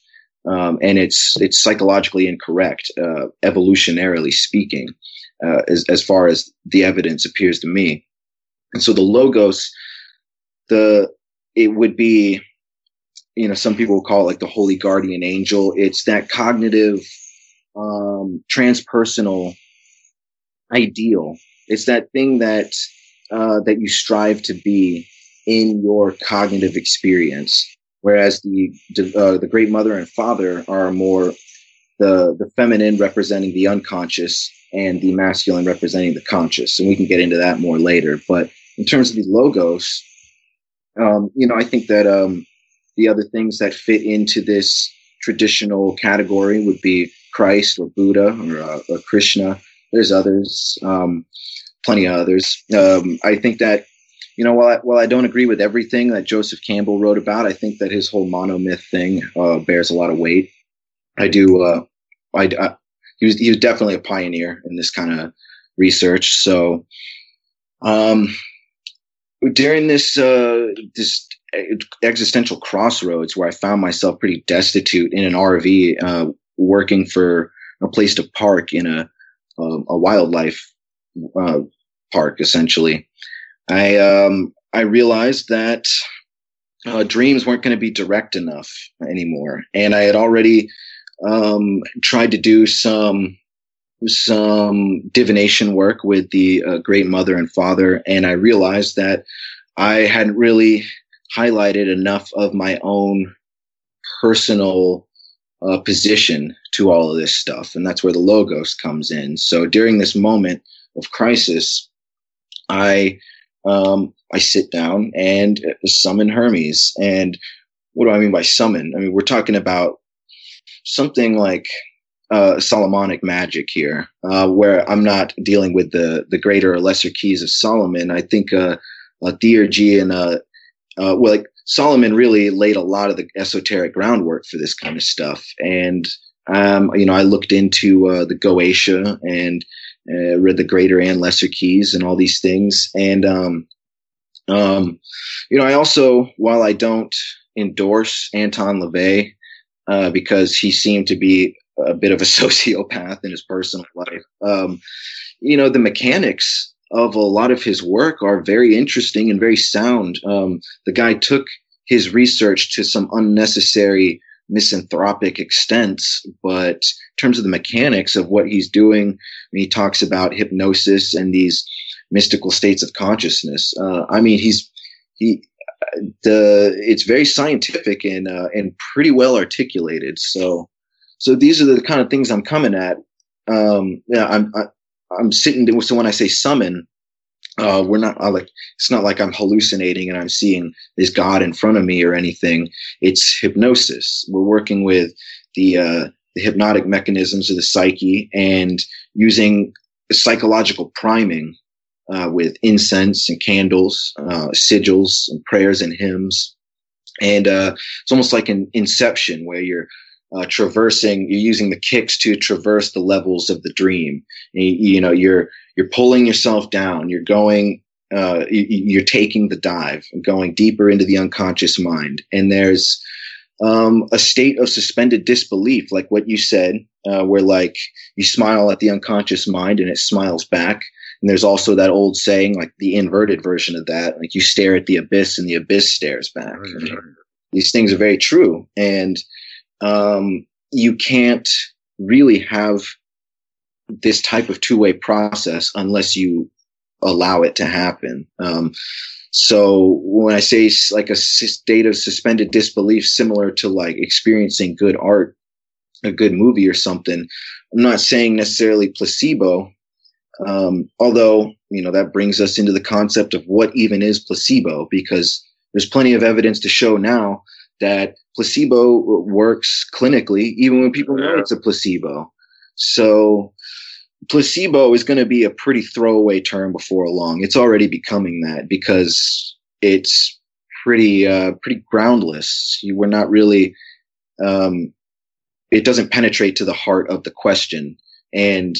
um, and it's it's psychologically incorrect, uh, evolutionarily speaking, uh, as as far as the evidence appears to me. And so the logos, the it would be, you know, some people call it like the holy guardian angel. It's that cognitive, um, transpersonal ideal. It's that thing that uh, that you strive to be in your cognitive experience whereas the uh, the great mother and father are more the the feminine representing the unconscious and the masculine representing the conscious. And we can get into that more later. But in terms of the logos um, you know i think that um, the other things that fit into this traditional category would be christ or buddha or, uh, or krishna. There's others um, plenty of others. Um, i think that you know, while I, while I don't agree with everything that Joseph Campbell wrote about, I think that his whole monomyth thing uh, bears a lot of weight. I do. Uh, I, I, he was he was definitely a pioneer in this kind of research. So, um, during this uh, this existential crossroads where I found myself pretty destitute in an RV, uh, working for a place to park in a a, a wildlife uh, park, essentially. I um, I realized that uh, dreams weren't going to be direct enough anymore, and I had already um, tried to do some some divination work with the uh, great mother and father, and I realized that I hadn't really highlighted enough of my own personal uh, position to all of this stuff, and that's where the logos comes in. So during this moment of crisis, I um, I sit down and summon Hermes. And what do I mean by summon? I mean we're talking about something like uh, Solomonic magic here, uh, where I'm not dealing with the the greater or lesser keys of Solomon. I think uh, uh Theurgy and uh, well, like Solomon really laid a lot of the esoteric groundwork for this kind of stuff. And um, you know, I looked into uh, the Goetia and uh, read the greater and lesser keys and all these things. And um, um, you know, I also, while I don't endorse Anton LaVey uh, because he seemed to be a bit of a sociopath in his personal life, um, you know, the mechanics of a lot of his work are very interesting and very sound. Um, the guy took his research to some unnecessary misanthropic extents, but in terms of the mechanics of what he's doing, he talks about hypnosis and these mystical states of consciousness. Uh, I mean, he's he the it's very scientific and uh, and pretty well articulated. So so these are the kind of things I'm coming at. Um, yeah, I'm I, am i am sitting. So when I say summon, uh, we're not like it's not like I'm hallucinating and I'm seeing this God in front of me or anything. It's hypnosis. We're working with the uh, the hypnotic mechanisms of the psyche and using psychological priming uh, with incense and candles, uh, sigils and prayers and hymns. And uh, it's almost like an inception where you're uh, traversing, you're using the kicks to traverse the levels of the dream. You, you know, you're you're pulling yourself down. You're going. Uh, you, are taking the dive, going deeper into the unconscious mind, and there's um, a state of suspended disbelief, like what you said, uh, where like you smile at the unconscious mind and it smiles back. And there's also that old saying, like the inverted version of that, like you stare at the abyss and the abyss stares back. these things are very true, and um, you can't really have this type of two way process unless you allow it to happen. Um, so when I say like a state of suspended disbelief, similar to like experiencing good art, a good movie or something, I'm not saying necessarily placebo. Um, although, you know, that brings us into the concept of what even is placebo, because there's plenty of evidence to show now that placebo works clinically, even when people know it's a placebo. So placebo is going to be a pretty throwaway term before long. It's already becoming that because it's pretty uh, pretty groundless. You were not really. Um, it doesn't penetrate to the heart of the question, and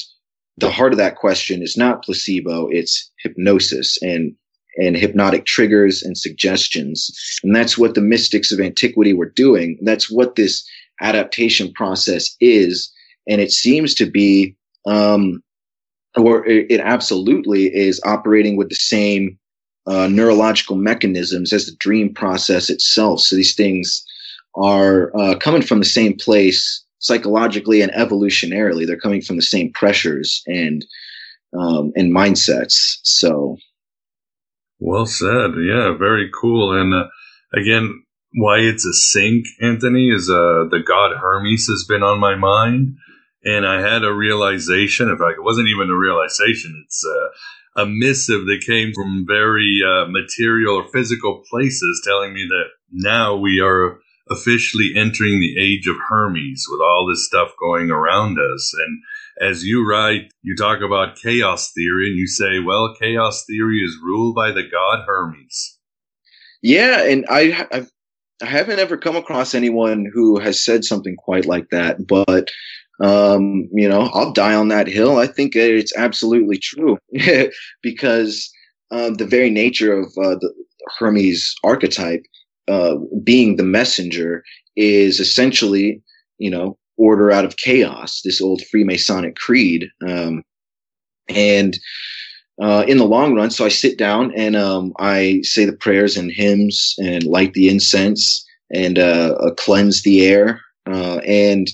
the heart of that question is not placebo. It's hypnosis and and hypnotic triggers and suggestions, and that's what the mystics of antiquity were doing. That's what this adaptation process is, and it seems to be um, or it, absolutely is operating with the same uh, neurological mechanisms as the dream process itself. So these things are uh, coming from the same place psychologically and evolutionarily. They're coming from the same pressures and um, and mindsets. So, well said. Yeah, very cool. And uh, again, why it's a sync, Anthony, is uh, the god Hermes has been on my mind and I had a realization. In fact, it wasn't even a realization. It's uh, a missive that came from very uh, material or physical places telling me that now we are officially entering the age of Hermes with all this stuff going around us. And as you write, you talk about chaos theory, and you say, well, chaos theory is ruled by the god Hermes. Yeah, and I, I've, I haven't ever come across anyone who has said something quite like that, but um, you know, I'll die on that hill. I think it's absolutely true because uh, the very nature of uh, the Hermes archetype, uh, being the messenger, is essentially, you know, order out of chaos. This old Freemasonic creed, um, and uh, in the long run, so I sit down and um, I say the prayers and hymns and light the incense and uh, cleanse the air uh, and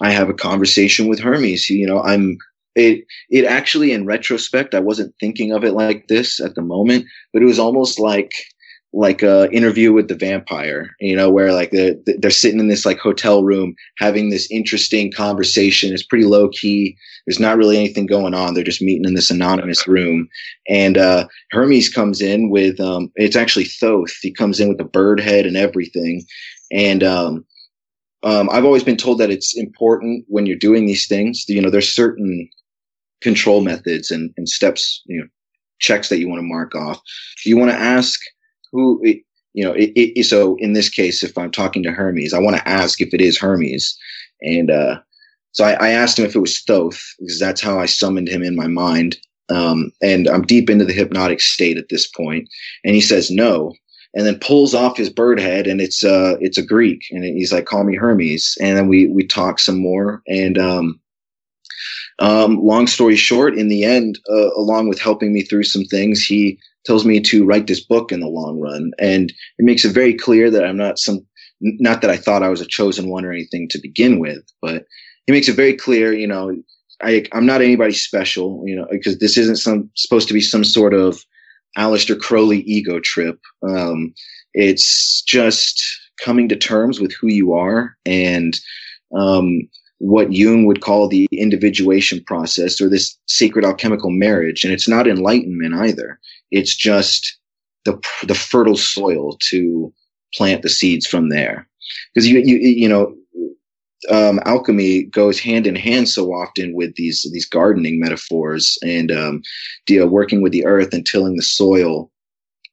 I have a conversation with Hermes. You know, I'm it. It actually, in retrospect, I wasn't thinking of it like this at the moment, but it was almost like like a interview with the vampire. You know, where like they're they're sitting in this like hotel room having this interesting conversation. It's pretty low key. There's not really anything going on. They're just meeting in this anonymous room, and uh, Hermes comes in with um, it's actually Thoth. He comes in with a bird head and everything, and um, um, I've always been told that it's important when you're doing these things. You know, there's certain control methods and, and steps, you know, checks that you want to mark off. You want to ask who, you know, it, it, so in this case, if I'm talking to Hermes, I want to ask if it is Hermes. And, uh, so I, I, asked him if it was Thoth because that's how I summoned him in my mind. Um, and I'm deep into the hypnotic state at this point. And he says no and then pulls off his bird head and it's uh it's a Greek and he's like call me Hermes and then we we talk some more and um um long story short in the end uh, along with helping me through some things he tells me to write this book in the long run and it makes it very clear that I'm not some not that I thought I was a chosen one or anything to begin with but he makes it very clear you know I I'm not anybody special you know because this isn't some supposed to be some sort of Aleister Crowley ego trip. Um, it's just coming to terms with who you are and um, what Jung would call the individuation process or this sacred alchemical marriage. And it's not enlightenment either. It's just the the fertile soil to plant the seeds from there. Because you you you know um, alchemy goes hand in hand so often with these these gardening metaphors and um, the, uh, working with the earth and tilling the soil,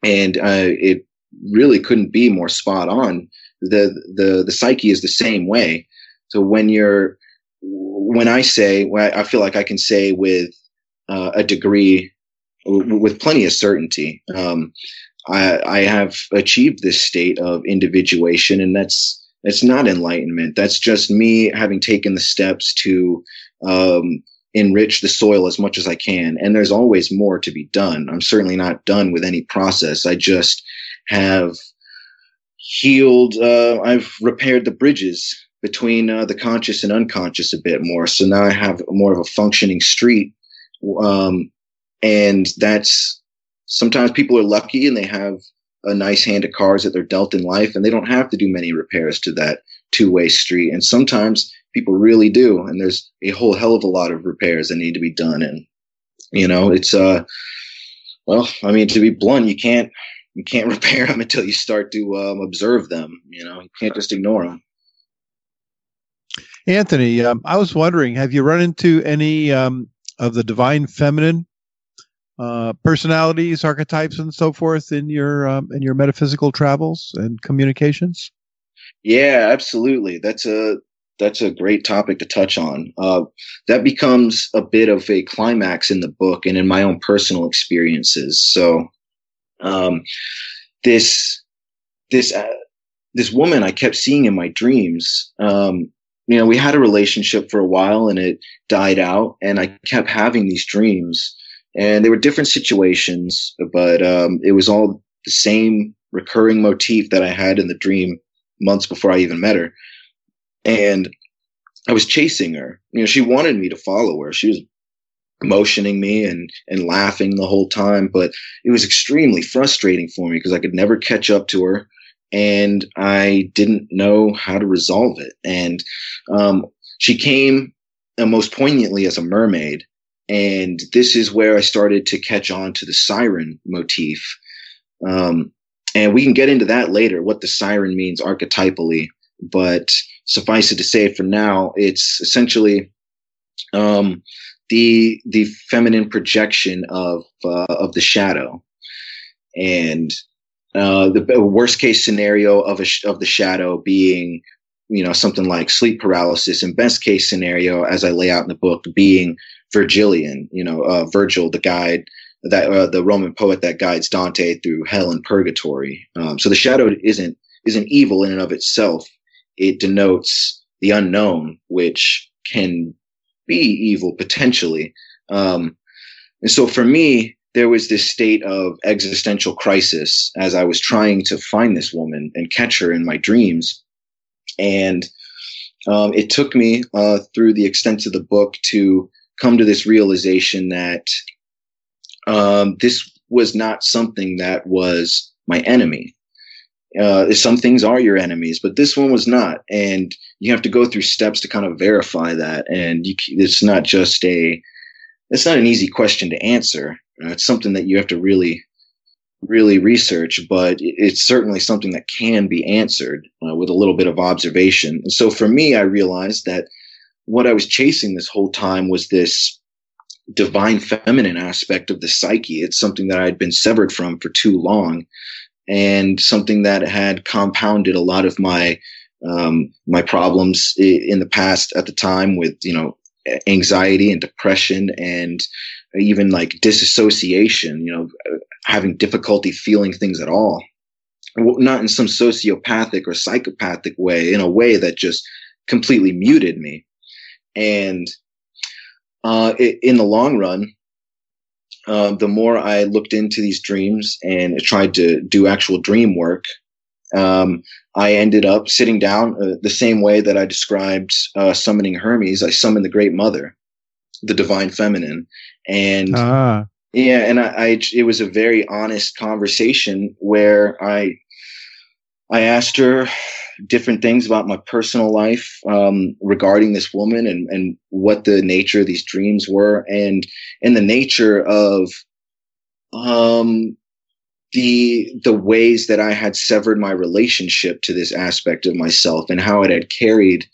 and uh, it really couldn't be more spot on. the the The psyche is the same way. So when you're when I say, when I feel like I can say with uh, a degree, with plenty of certainty, um, I, I have achieved this state of individuation, and that's it's not enlightenment. That's just me having taken the steps to um, enrich the soil as much as I can. And there's always more to be done. I'm certainly not done with any process. I just have healed, uh, I've repaired the bridges between uh, the conscious and unconscious a bit more. So now I have more of a functioning street. Um, and that's sometimes people are lucky and they have a nice hand of cards that they're dealt in life and they don't have to do many repairs to that two-way street and sometimes people really do and there's a whole hell of a lot of repairs that need to be done and you know it's uh well i mean to be blunt you can't you can't repair them until you start to um, observe them you know you can't just ignore them anthony um, i was wondering have you run into any um, of the divine feminine uh, personalities, archetypes, and so forth in your um, in your metaphysical travels and communications? Yeah, absolutely. That's a that's a great topic to touch on. Uh, that becomes a bit of a climax in the book and in my own personal experiences. So, um, this this uh, this woman I kept seeing in my dreams. Um, you know, we had a relationship for a while and it died out, and I kept having these dreams and they were different situations, but um, it was all the same recurring motif that I had in the dream months before I even met her. And I was chasing her. You know, she wanted me to follow her. She was motioning me and and laughing the whole time, but it was extremely frustrating for me because I could never catch up to her, and I didn't know how to resolve it. And um, she came uh, most poignantly as a mermaid, and this is where I started to catch on to the siren motif. Um, and we can get into that later, what the siren means archetypally. But suffice it to say, for now, it's essentially um, the the feminine projection of uh, of the shadow, and uh, the worst case scenario of a sh- of the shadow being you know something like sleep paralysis, and best case scenario, as I lay out in the book, being Virgilian, you know, uh, Virgil, the guide that uh, the Roman poet that guides Dante through hell and purgatory. Um, so the shadow isn't isn't evil in and of itself. It denotes the unknown, which can be evil potentially. Um, and so for me, there was this state of existential crisis as I was trying to find this woman and catch her in my dreams. And um, it took me uh, through the extent of the book to come to this realization that um, this was not something that was my enemy. Uh, some things are your enemies, but this one was not, and you have to go through steps to kind of verify that. And you, it's not just a, it's not an easy question to answer. Uh, it's something that you have to really, really research, but it's certainly something that can be answered uh, with a little bit of observation. And so for me, I realized that what I was chasing this whole time was this divine feminine aspect of the psyche. It's something that I had been severed from for too long and something that had compounded a lot of my um, my problems in the past at the time with you know anxiety and depression and even like disassociation you know having difficulty feeling things at all not in some sociopathic or psychopathic way in a way that just completely muted me and uh, in the long run uh, the more I looked into these dreams and tried to do actual dream work, um, I ended up sitting down uh, the same way that I described uh, summoning Hermes. I summoned the Great Mother, the Divine Feminine, and ah. yeah, and I, I, it was a very honest conversation where I I asked her different things about my personal life um, regarding this woman and, and what the nature of these dreams were and and the nature of um, the the ways that I had severed my relationship to this aspect of myself and how it had carried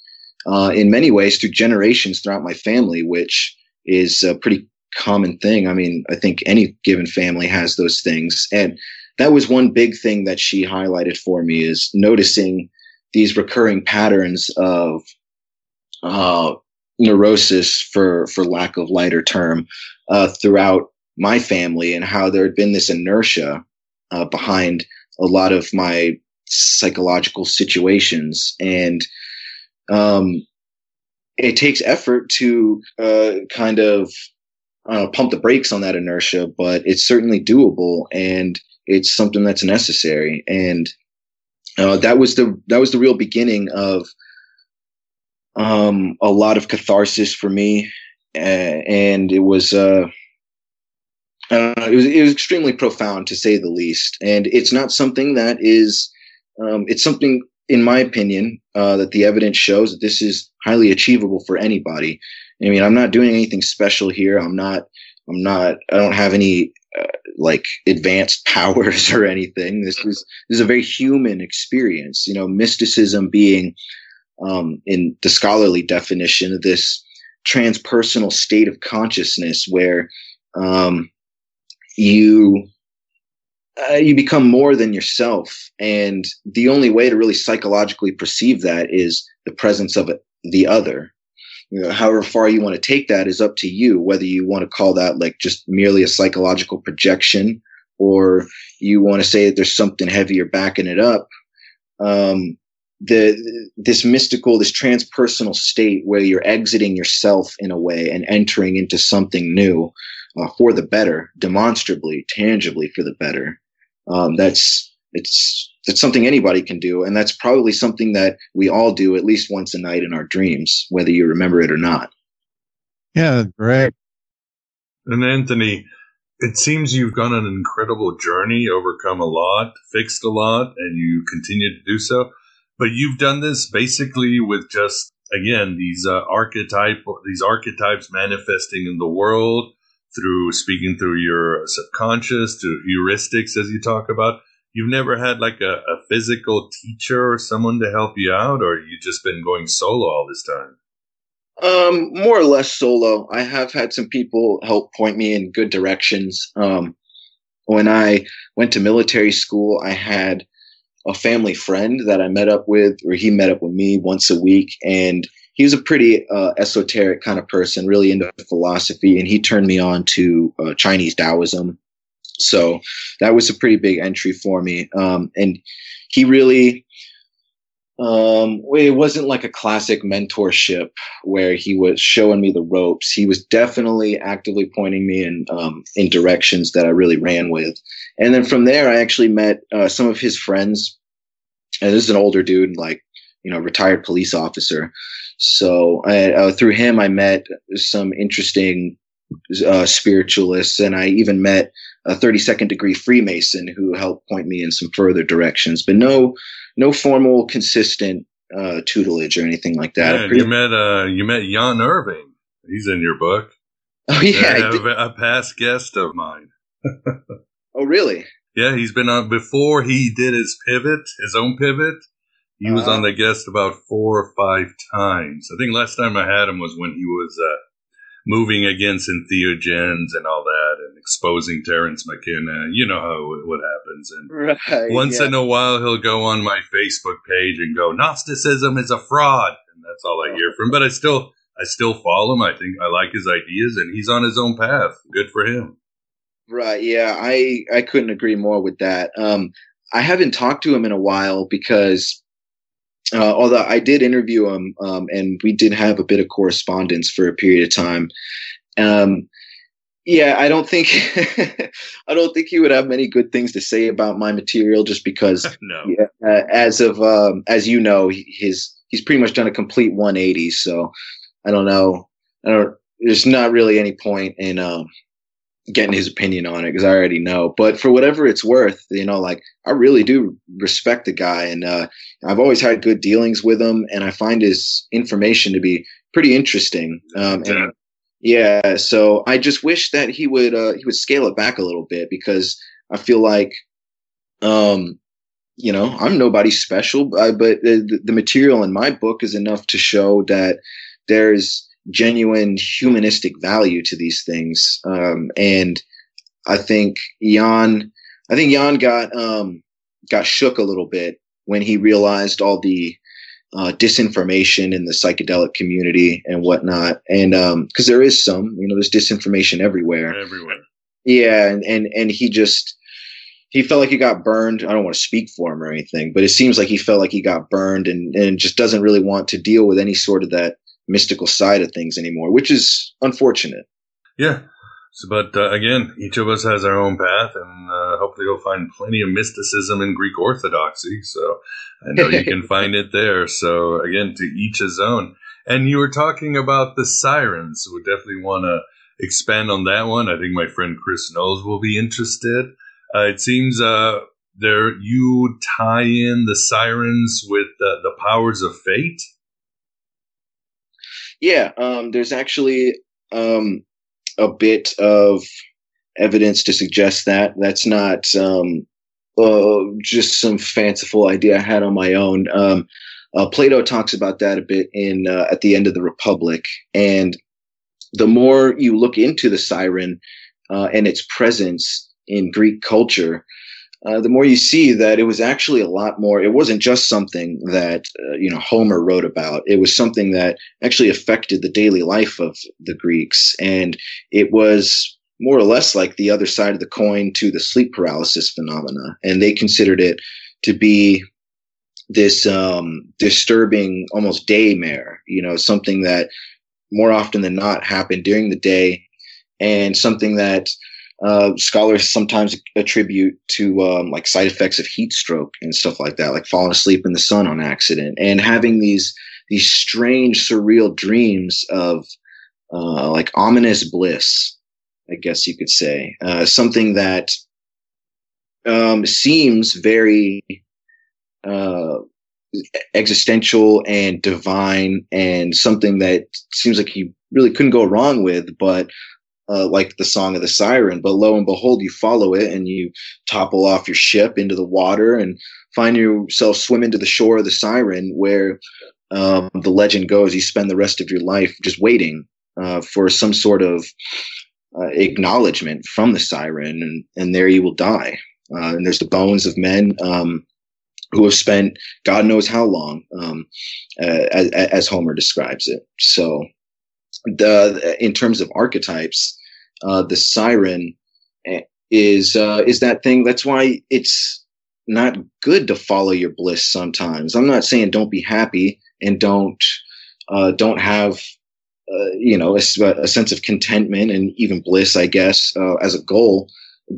uh, in many ways through generations throughout my family, which is a pretty common thing. I mean, I think any given family has those things. And that was one big thing that she highlighted for me is noticing these recurring patterns of uh, neurosis, for for lack of lighter term, uh, throughout my family, and how there had been this inertia uh, behind a lot of my psychological situations, and um, it takes effort to uh, kind of pump the brakes on that inertia, but it's certainly doable, and it's something that's necessary, and uh, that was the that was the real beginning of um, a lot of catharsis for me, uh, and it was uh, it was it was extremely profound to say the least. And it's not something that is um, it's something, in my opinion, uh, that the evidence shows that this is highly achievable for anybody. I mean, I'm not doing anything special here. I'm not. I'm not. I don't have any uh, like advanced powers or anything. This is this is a very human experience. You know, mysticism being, um, in the scholarly definition, of this transpersonal state of consciousness where um, you uh, you become more than yourself, and the only way to really psychologically perceive that is the presence of the other. You know, however far you want to take that is up to you whether you want to call that like just merely a psychological projection or you want to say that there's something heavier backing it up. Um, the this mystical this transpersonal state where you're exiting yourself in a way and entering into something new uh, for the better demonstrably tangibly for the better um, that's it's it's something anybody can do and that's probably something that we all do at least once a night in our dreams whether you remember it or not. Yeah right. And anthony it seems you've gone on an incredible journey overcome a lot fixed a lot and you continue to do so. But you've done this basically with just again these uh, archetype these archetypes manifesting in the world through speaking through your subconscious to heuristics as you talk about you've never had like a, a physical teacher or someone to help you out, or you've just been going solo all this time? Um, more or less solo. I have had some people help point me in good directions. Um, when I went to military school, I had a family friend that I met up with, or he met up with me once a week, and he was a pretty uh, esoteric kind of person, really into philosophy, and he turned me on to uh, Chinese Taoism. So that was a pretty big entry for me. Um, and he really, um, it wasn't like a classic mentorship where he was showing me the ropes. He was definitely actively pointing me in um, in directions that I really ran with. And then from there, I actually met uh, some of his friends. And this is an older dude, like you know, retired police officer. So I, uh, through him, I met some interesting uh, spiritualists, and I even met a 32nd degree Freemason who helped point me in some further directions. But no, no formal, consistent uh, tutelage or anything like that. Yeah, pretty- you met uh, you met Jan Irvin. He's in your book. Oh yeah, a, a past guest of mine. oh really? Yeah, he's been on before he did his pivot, his own pivot. He was uh, on the guest about four or five times. I think last time I had him was when he was uh, moving against entheogens and all that and exposing Terence McKenna. You know how what happens. And right, once yeah. in a while, he'll go on my Facebook page and go, Gnosticism is a fraud. And that's all I hear from him. But I still, I still follow him. I think I like his ideas and he's on his own path. Good for him. Right. Yeah. I, I couldn't agree more with that. Um, I haven't talked to him in a while because uh, although I did interview him, um, and we did have a bit of correspondence for a period of time. Um, yeah, I don't think I don't think he would have many good things to say about my material, just because. no. Yeah, uh, as of um, as you know, his he's pretty much done a complete 180. So I don't know. I don't. There's not really any point in um, getting his opinion on it because I already know. But for whatever it's worth, you know, like I really do respect the guy, and uh, I've always had good dealings with him, and I find his information to be pretty interesting. Um, and yeah, so I just wish that he would uh, he would scale it back a little bit because I feel like, um, you know, I'm nobody special, but, but the, the material in my book is enough to show that there's genuine humanistic value to these things. Um, and I think Jan, I think Jan got, um, got shook a little bit when he realized all the, uh, disinformation in the psychedelic community and whatnot. And, um, cause there is some, you know, there's disinformation everywhere. Everywhere. Yeah. And, and, and he just, he felt like he got burned. I don't want to speak for him or anything, but it seems like he felt like he got burned and, and just doesn't really want to deal with any sort of that mystical side of things anymore, which is unfortunate. Yeah. So, but uh, again, each of us has our own path, and uh, hopefully, you'll find plenty of mysticism in Greek Orthodoxy. So, I know you can find it there. So, again, to each his own. And you were talking about the sirens. We definitely want to expand on that one. I think my friend Chris Knowles will be interested. Uh, it seems uh, there you tie in the sirens with the powers of fate. Yeah, um, there's actually um, a bit of evidence to suggest that. That's not um, uh, just some fanciful idea I had on my own. Um, uh, Plato talks about that a bit in uh, at the end of the Republic, and the more you look into the siren uh, and its presence in Greek culture, uh, the more you see that it was actually a lot more. It wasn't just something that uh, you know Homer wrote about. It was something that actually affected the daily life of the Greeks, and it was more or less like the other side of the coin to the sleep paralysis phenomena. And they considered it to be this um, disturbing, almost daymare. You know, something that more often than not happened during the day, and something that uh, scholars sometimes attribute to um, like side effects of heat stroke and stuff like that, like falling asleep in the sun on accident and having these these strange, surreal dreams of uh, like ominous bliss, I guess you could say, uh, something that um, seems very uh, existential and divine, and something that seems like you really couldn't go wrong with, but uh, like the song of the siren. But lo and behold, you follow it and you topple off your ship into the water and find yourself swimming to the shore of the siren, where um, the legend goes, you spend the rest of your life just waiting uh, for some sort of uh, acknowledgement from the siren, and, and there you will die. Uh, and there's the bones of men um, who have spent God knows how long, um, as, as, Homer describes it. So, the in terms of archetypes, uh, the siren eh, is uh, is that thing. That's why it's not good to follow your bliss sometimes. I'm not saying don't be happy and don't uh, don't have uh, you know a, a, sense of contentment and even bliss, I guess, uh, as a goal.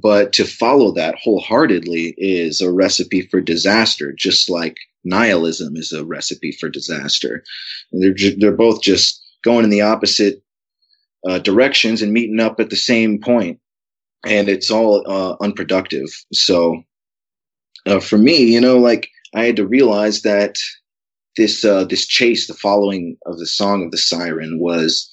But to follow that wholeheartedly is a recipe for disaster, just like nihilism is a recipe for disaster. They're ju- they're both just going in the opposite uh, directions and meeting up at the same point, and it's all uh, unproductive. So uh, for me, you know, like I had to realize that this uh, this chase, the following of the song of the siren, was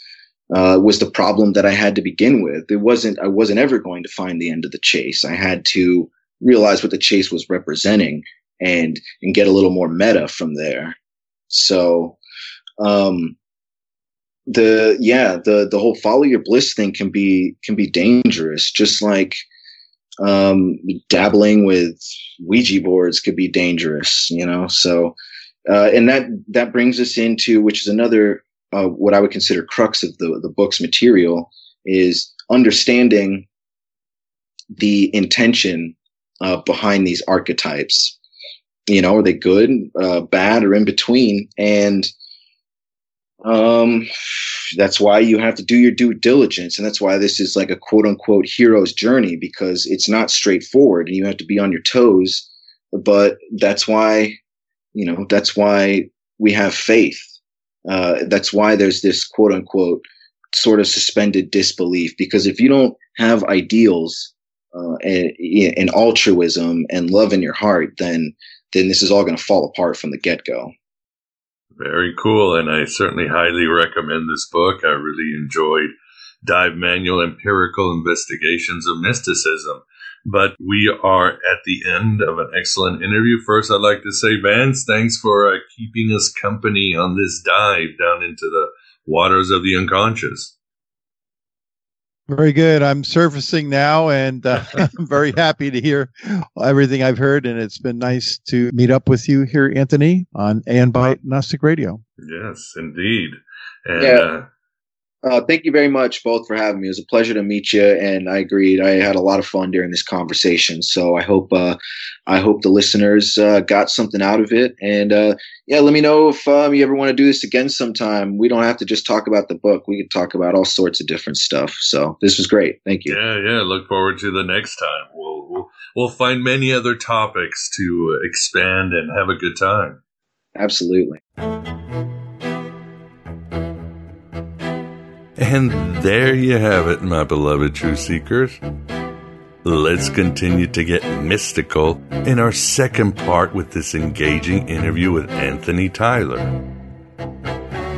uh, was the problem that I had to begin with. It wasn't I wasn't ever going to find the end of the chase. I had to realize what the chase was representing and and get a little more meta from there. So, um, the yeah the the whole follow your bliss thing can be can be dangerous. Just like um, dabbling with Ouija boards could be dangerous, you know. So uh, and that that brings us into which is another uh, what I would consider crux of the the book's material is understanding the intention uh, behind these archetypes. You know, are they good, uh, bad, or in between? And um, that's why you have to do your due diligence, and that's why this is like a quote unquote hero's journey because it's not straightforward, and you have to be on your toes. But that's why you know, that's why we have faith. Uh, that's why there's this quote unquote sort of suspended disbelief because if you don't have ideals uh, and, and altruism and love in your heart, then then this is all going to fall apart from the get go. Very cool, and I certainly highly recommend this book. I really enjoyed Dive Manual Empirical Investigations of Mysticism. But we are at the end of an excellent interview. First, I'd like to say, Vance, thanks for uh, keeping us company on this dive down into the waters of the unconscious. Very good. I'm surfacing now, and uh, I'm very happy to hear everything I've heard. And it's been nice to meet up with you here, Anthony, on Aeon Byte Gnostic Radio. Yes, indeed. And, yeah. Uh, uh, thank you very much both for having me. It was a pleasure to meet you, and I agreed. I had a lot of fun during this conversation. So I hope uh, I hope the listeners uh, got something out of it. And uh, yeah, let me know if um, you ever want to do this again sometime. We don't have to just talk about the book. We could talk about all sorts of different stuff. So this was great. Thank you. Yeah, yeah. Look forward to the next time. We'll we'll, we'll find many other topics to expand and have a good time. Absolutely. And there you have it, my beloved true seekers. Let's continue to get mystical in our second part with this engaging interview with Anthony Tyler.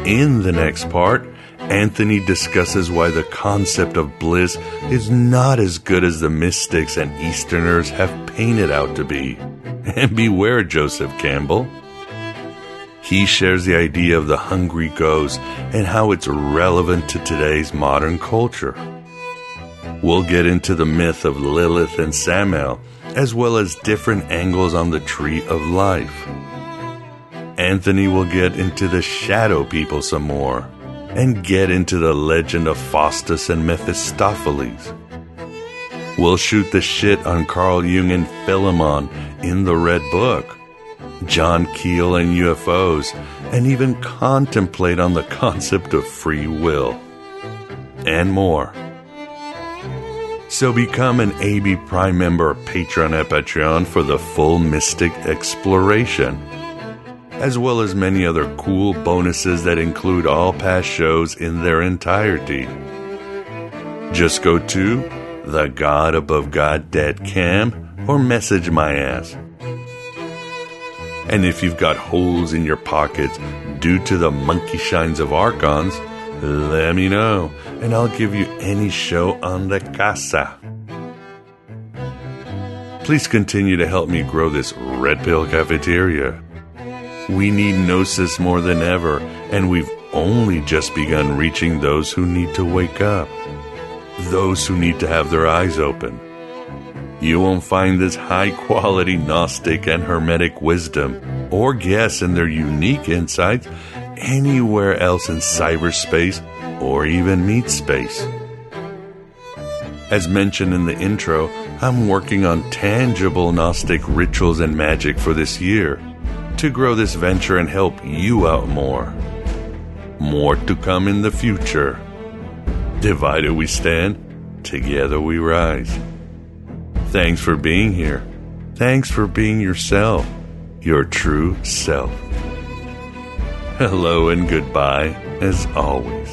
In the next part, Anthony discusses why the concept of bliss is not as good as the mystics and Easterners have painted out to be. And beware, Joseph Campbell. He shares the idea of the hungry ghost and how it's relevant to today's modern culture. We'll get into the myth of Lilith and Samael, as well as different angles on the tree of life. Anthony will get into the shadow people some more, and get into the legend of Faustus and Mephistopheles. We'll shoot the shit on Carl Jung and Philemon in the Red Book John Keel and UFOs, and even contemplate on the concept of free will. And more. So become an AB Prime member patron at Patreon for the full Mystic exploration, as well as many other cool bonuses that include all past shows in their entirety. Just go to the God Above God dot com or message my ass and if you've got holes in your pockets due to the monkey shines of archons, let me know, and I'll give you any show on the casa. Please continue to help me grow this Red Pill Cafeteria. We need Gnosis more than ever, and we've only just begun reaching those who need to wake up, those who need to have their eyes open. You won't find this high quality Gnostic and Hermetic wisdom or guess in their unique insights anywhere else in cyberspace or even meat space. As mentioned in the intro, I'm working on tangible Gnostic rituals and magic for this year to grow this venture and help you out more. More to come in the future. Divided we stand, together we rise. Thanks for being here. Thanks for being yourself, your true self. Hello and goodbye, as always.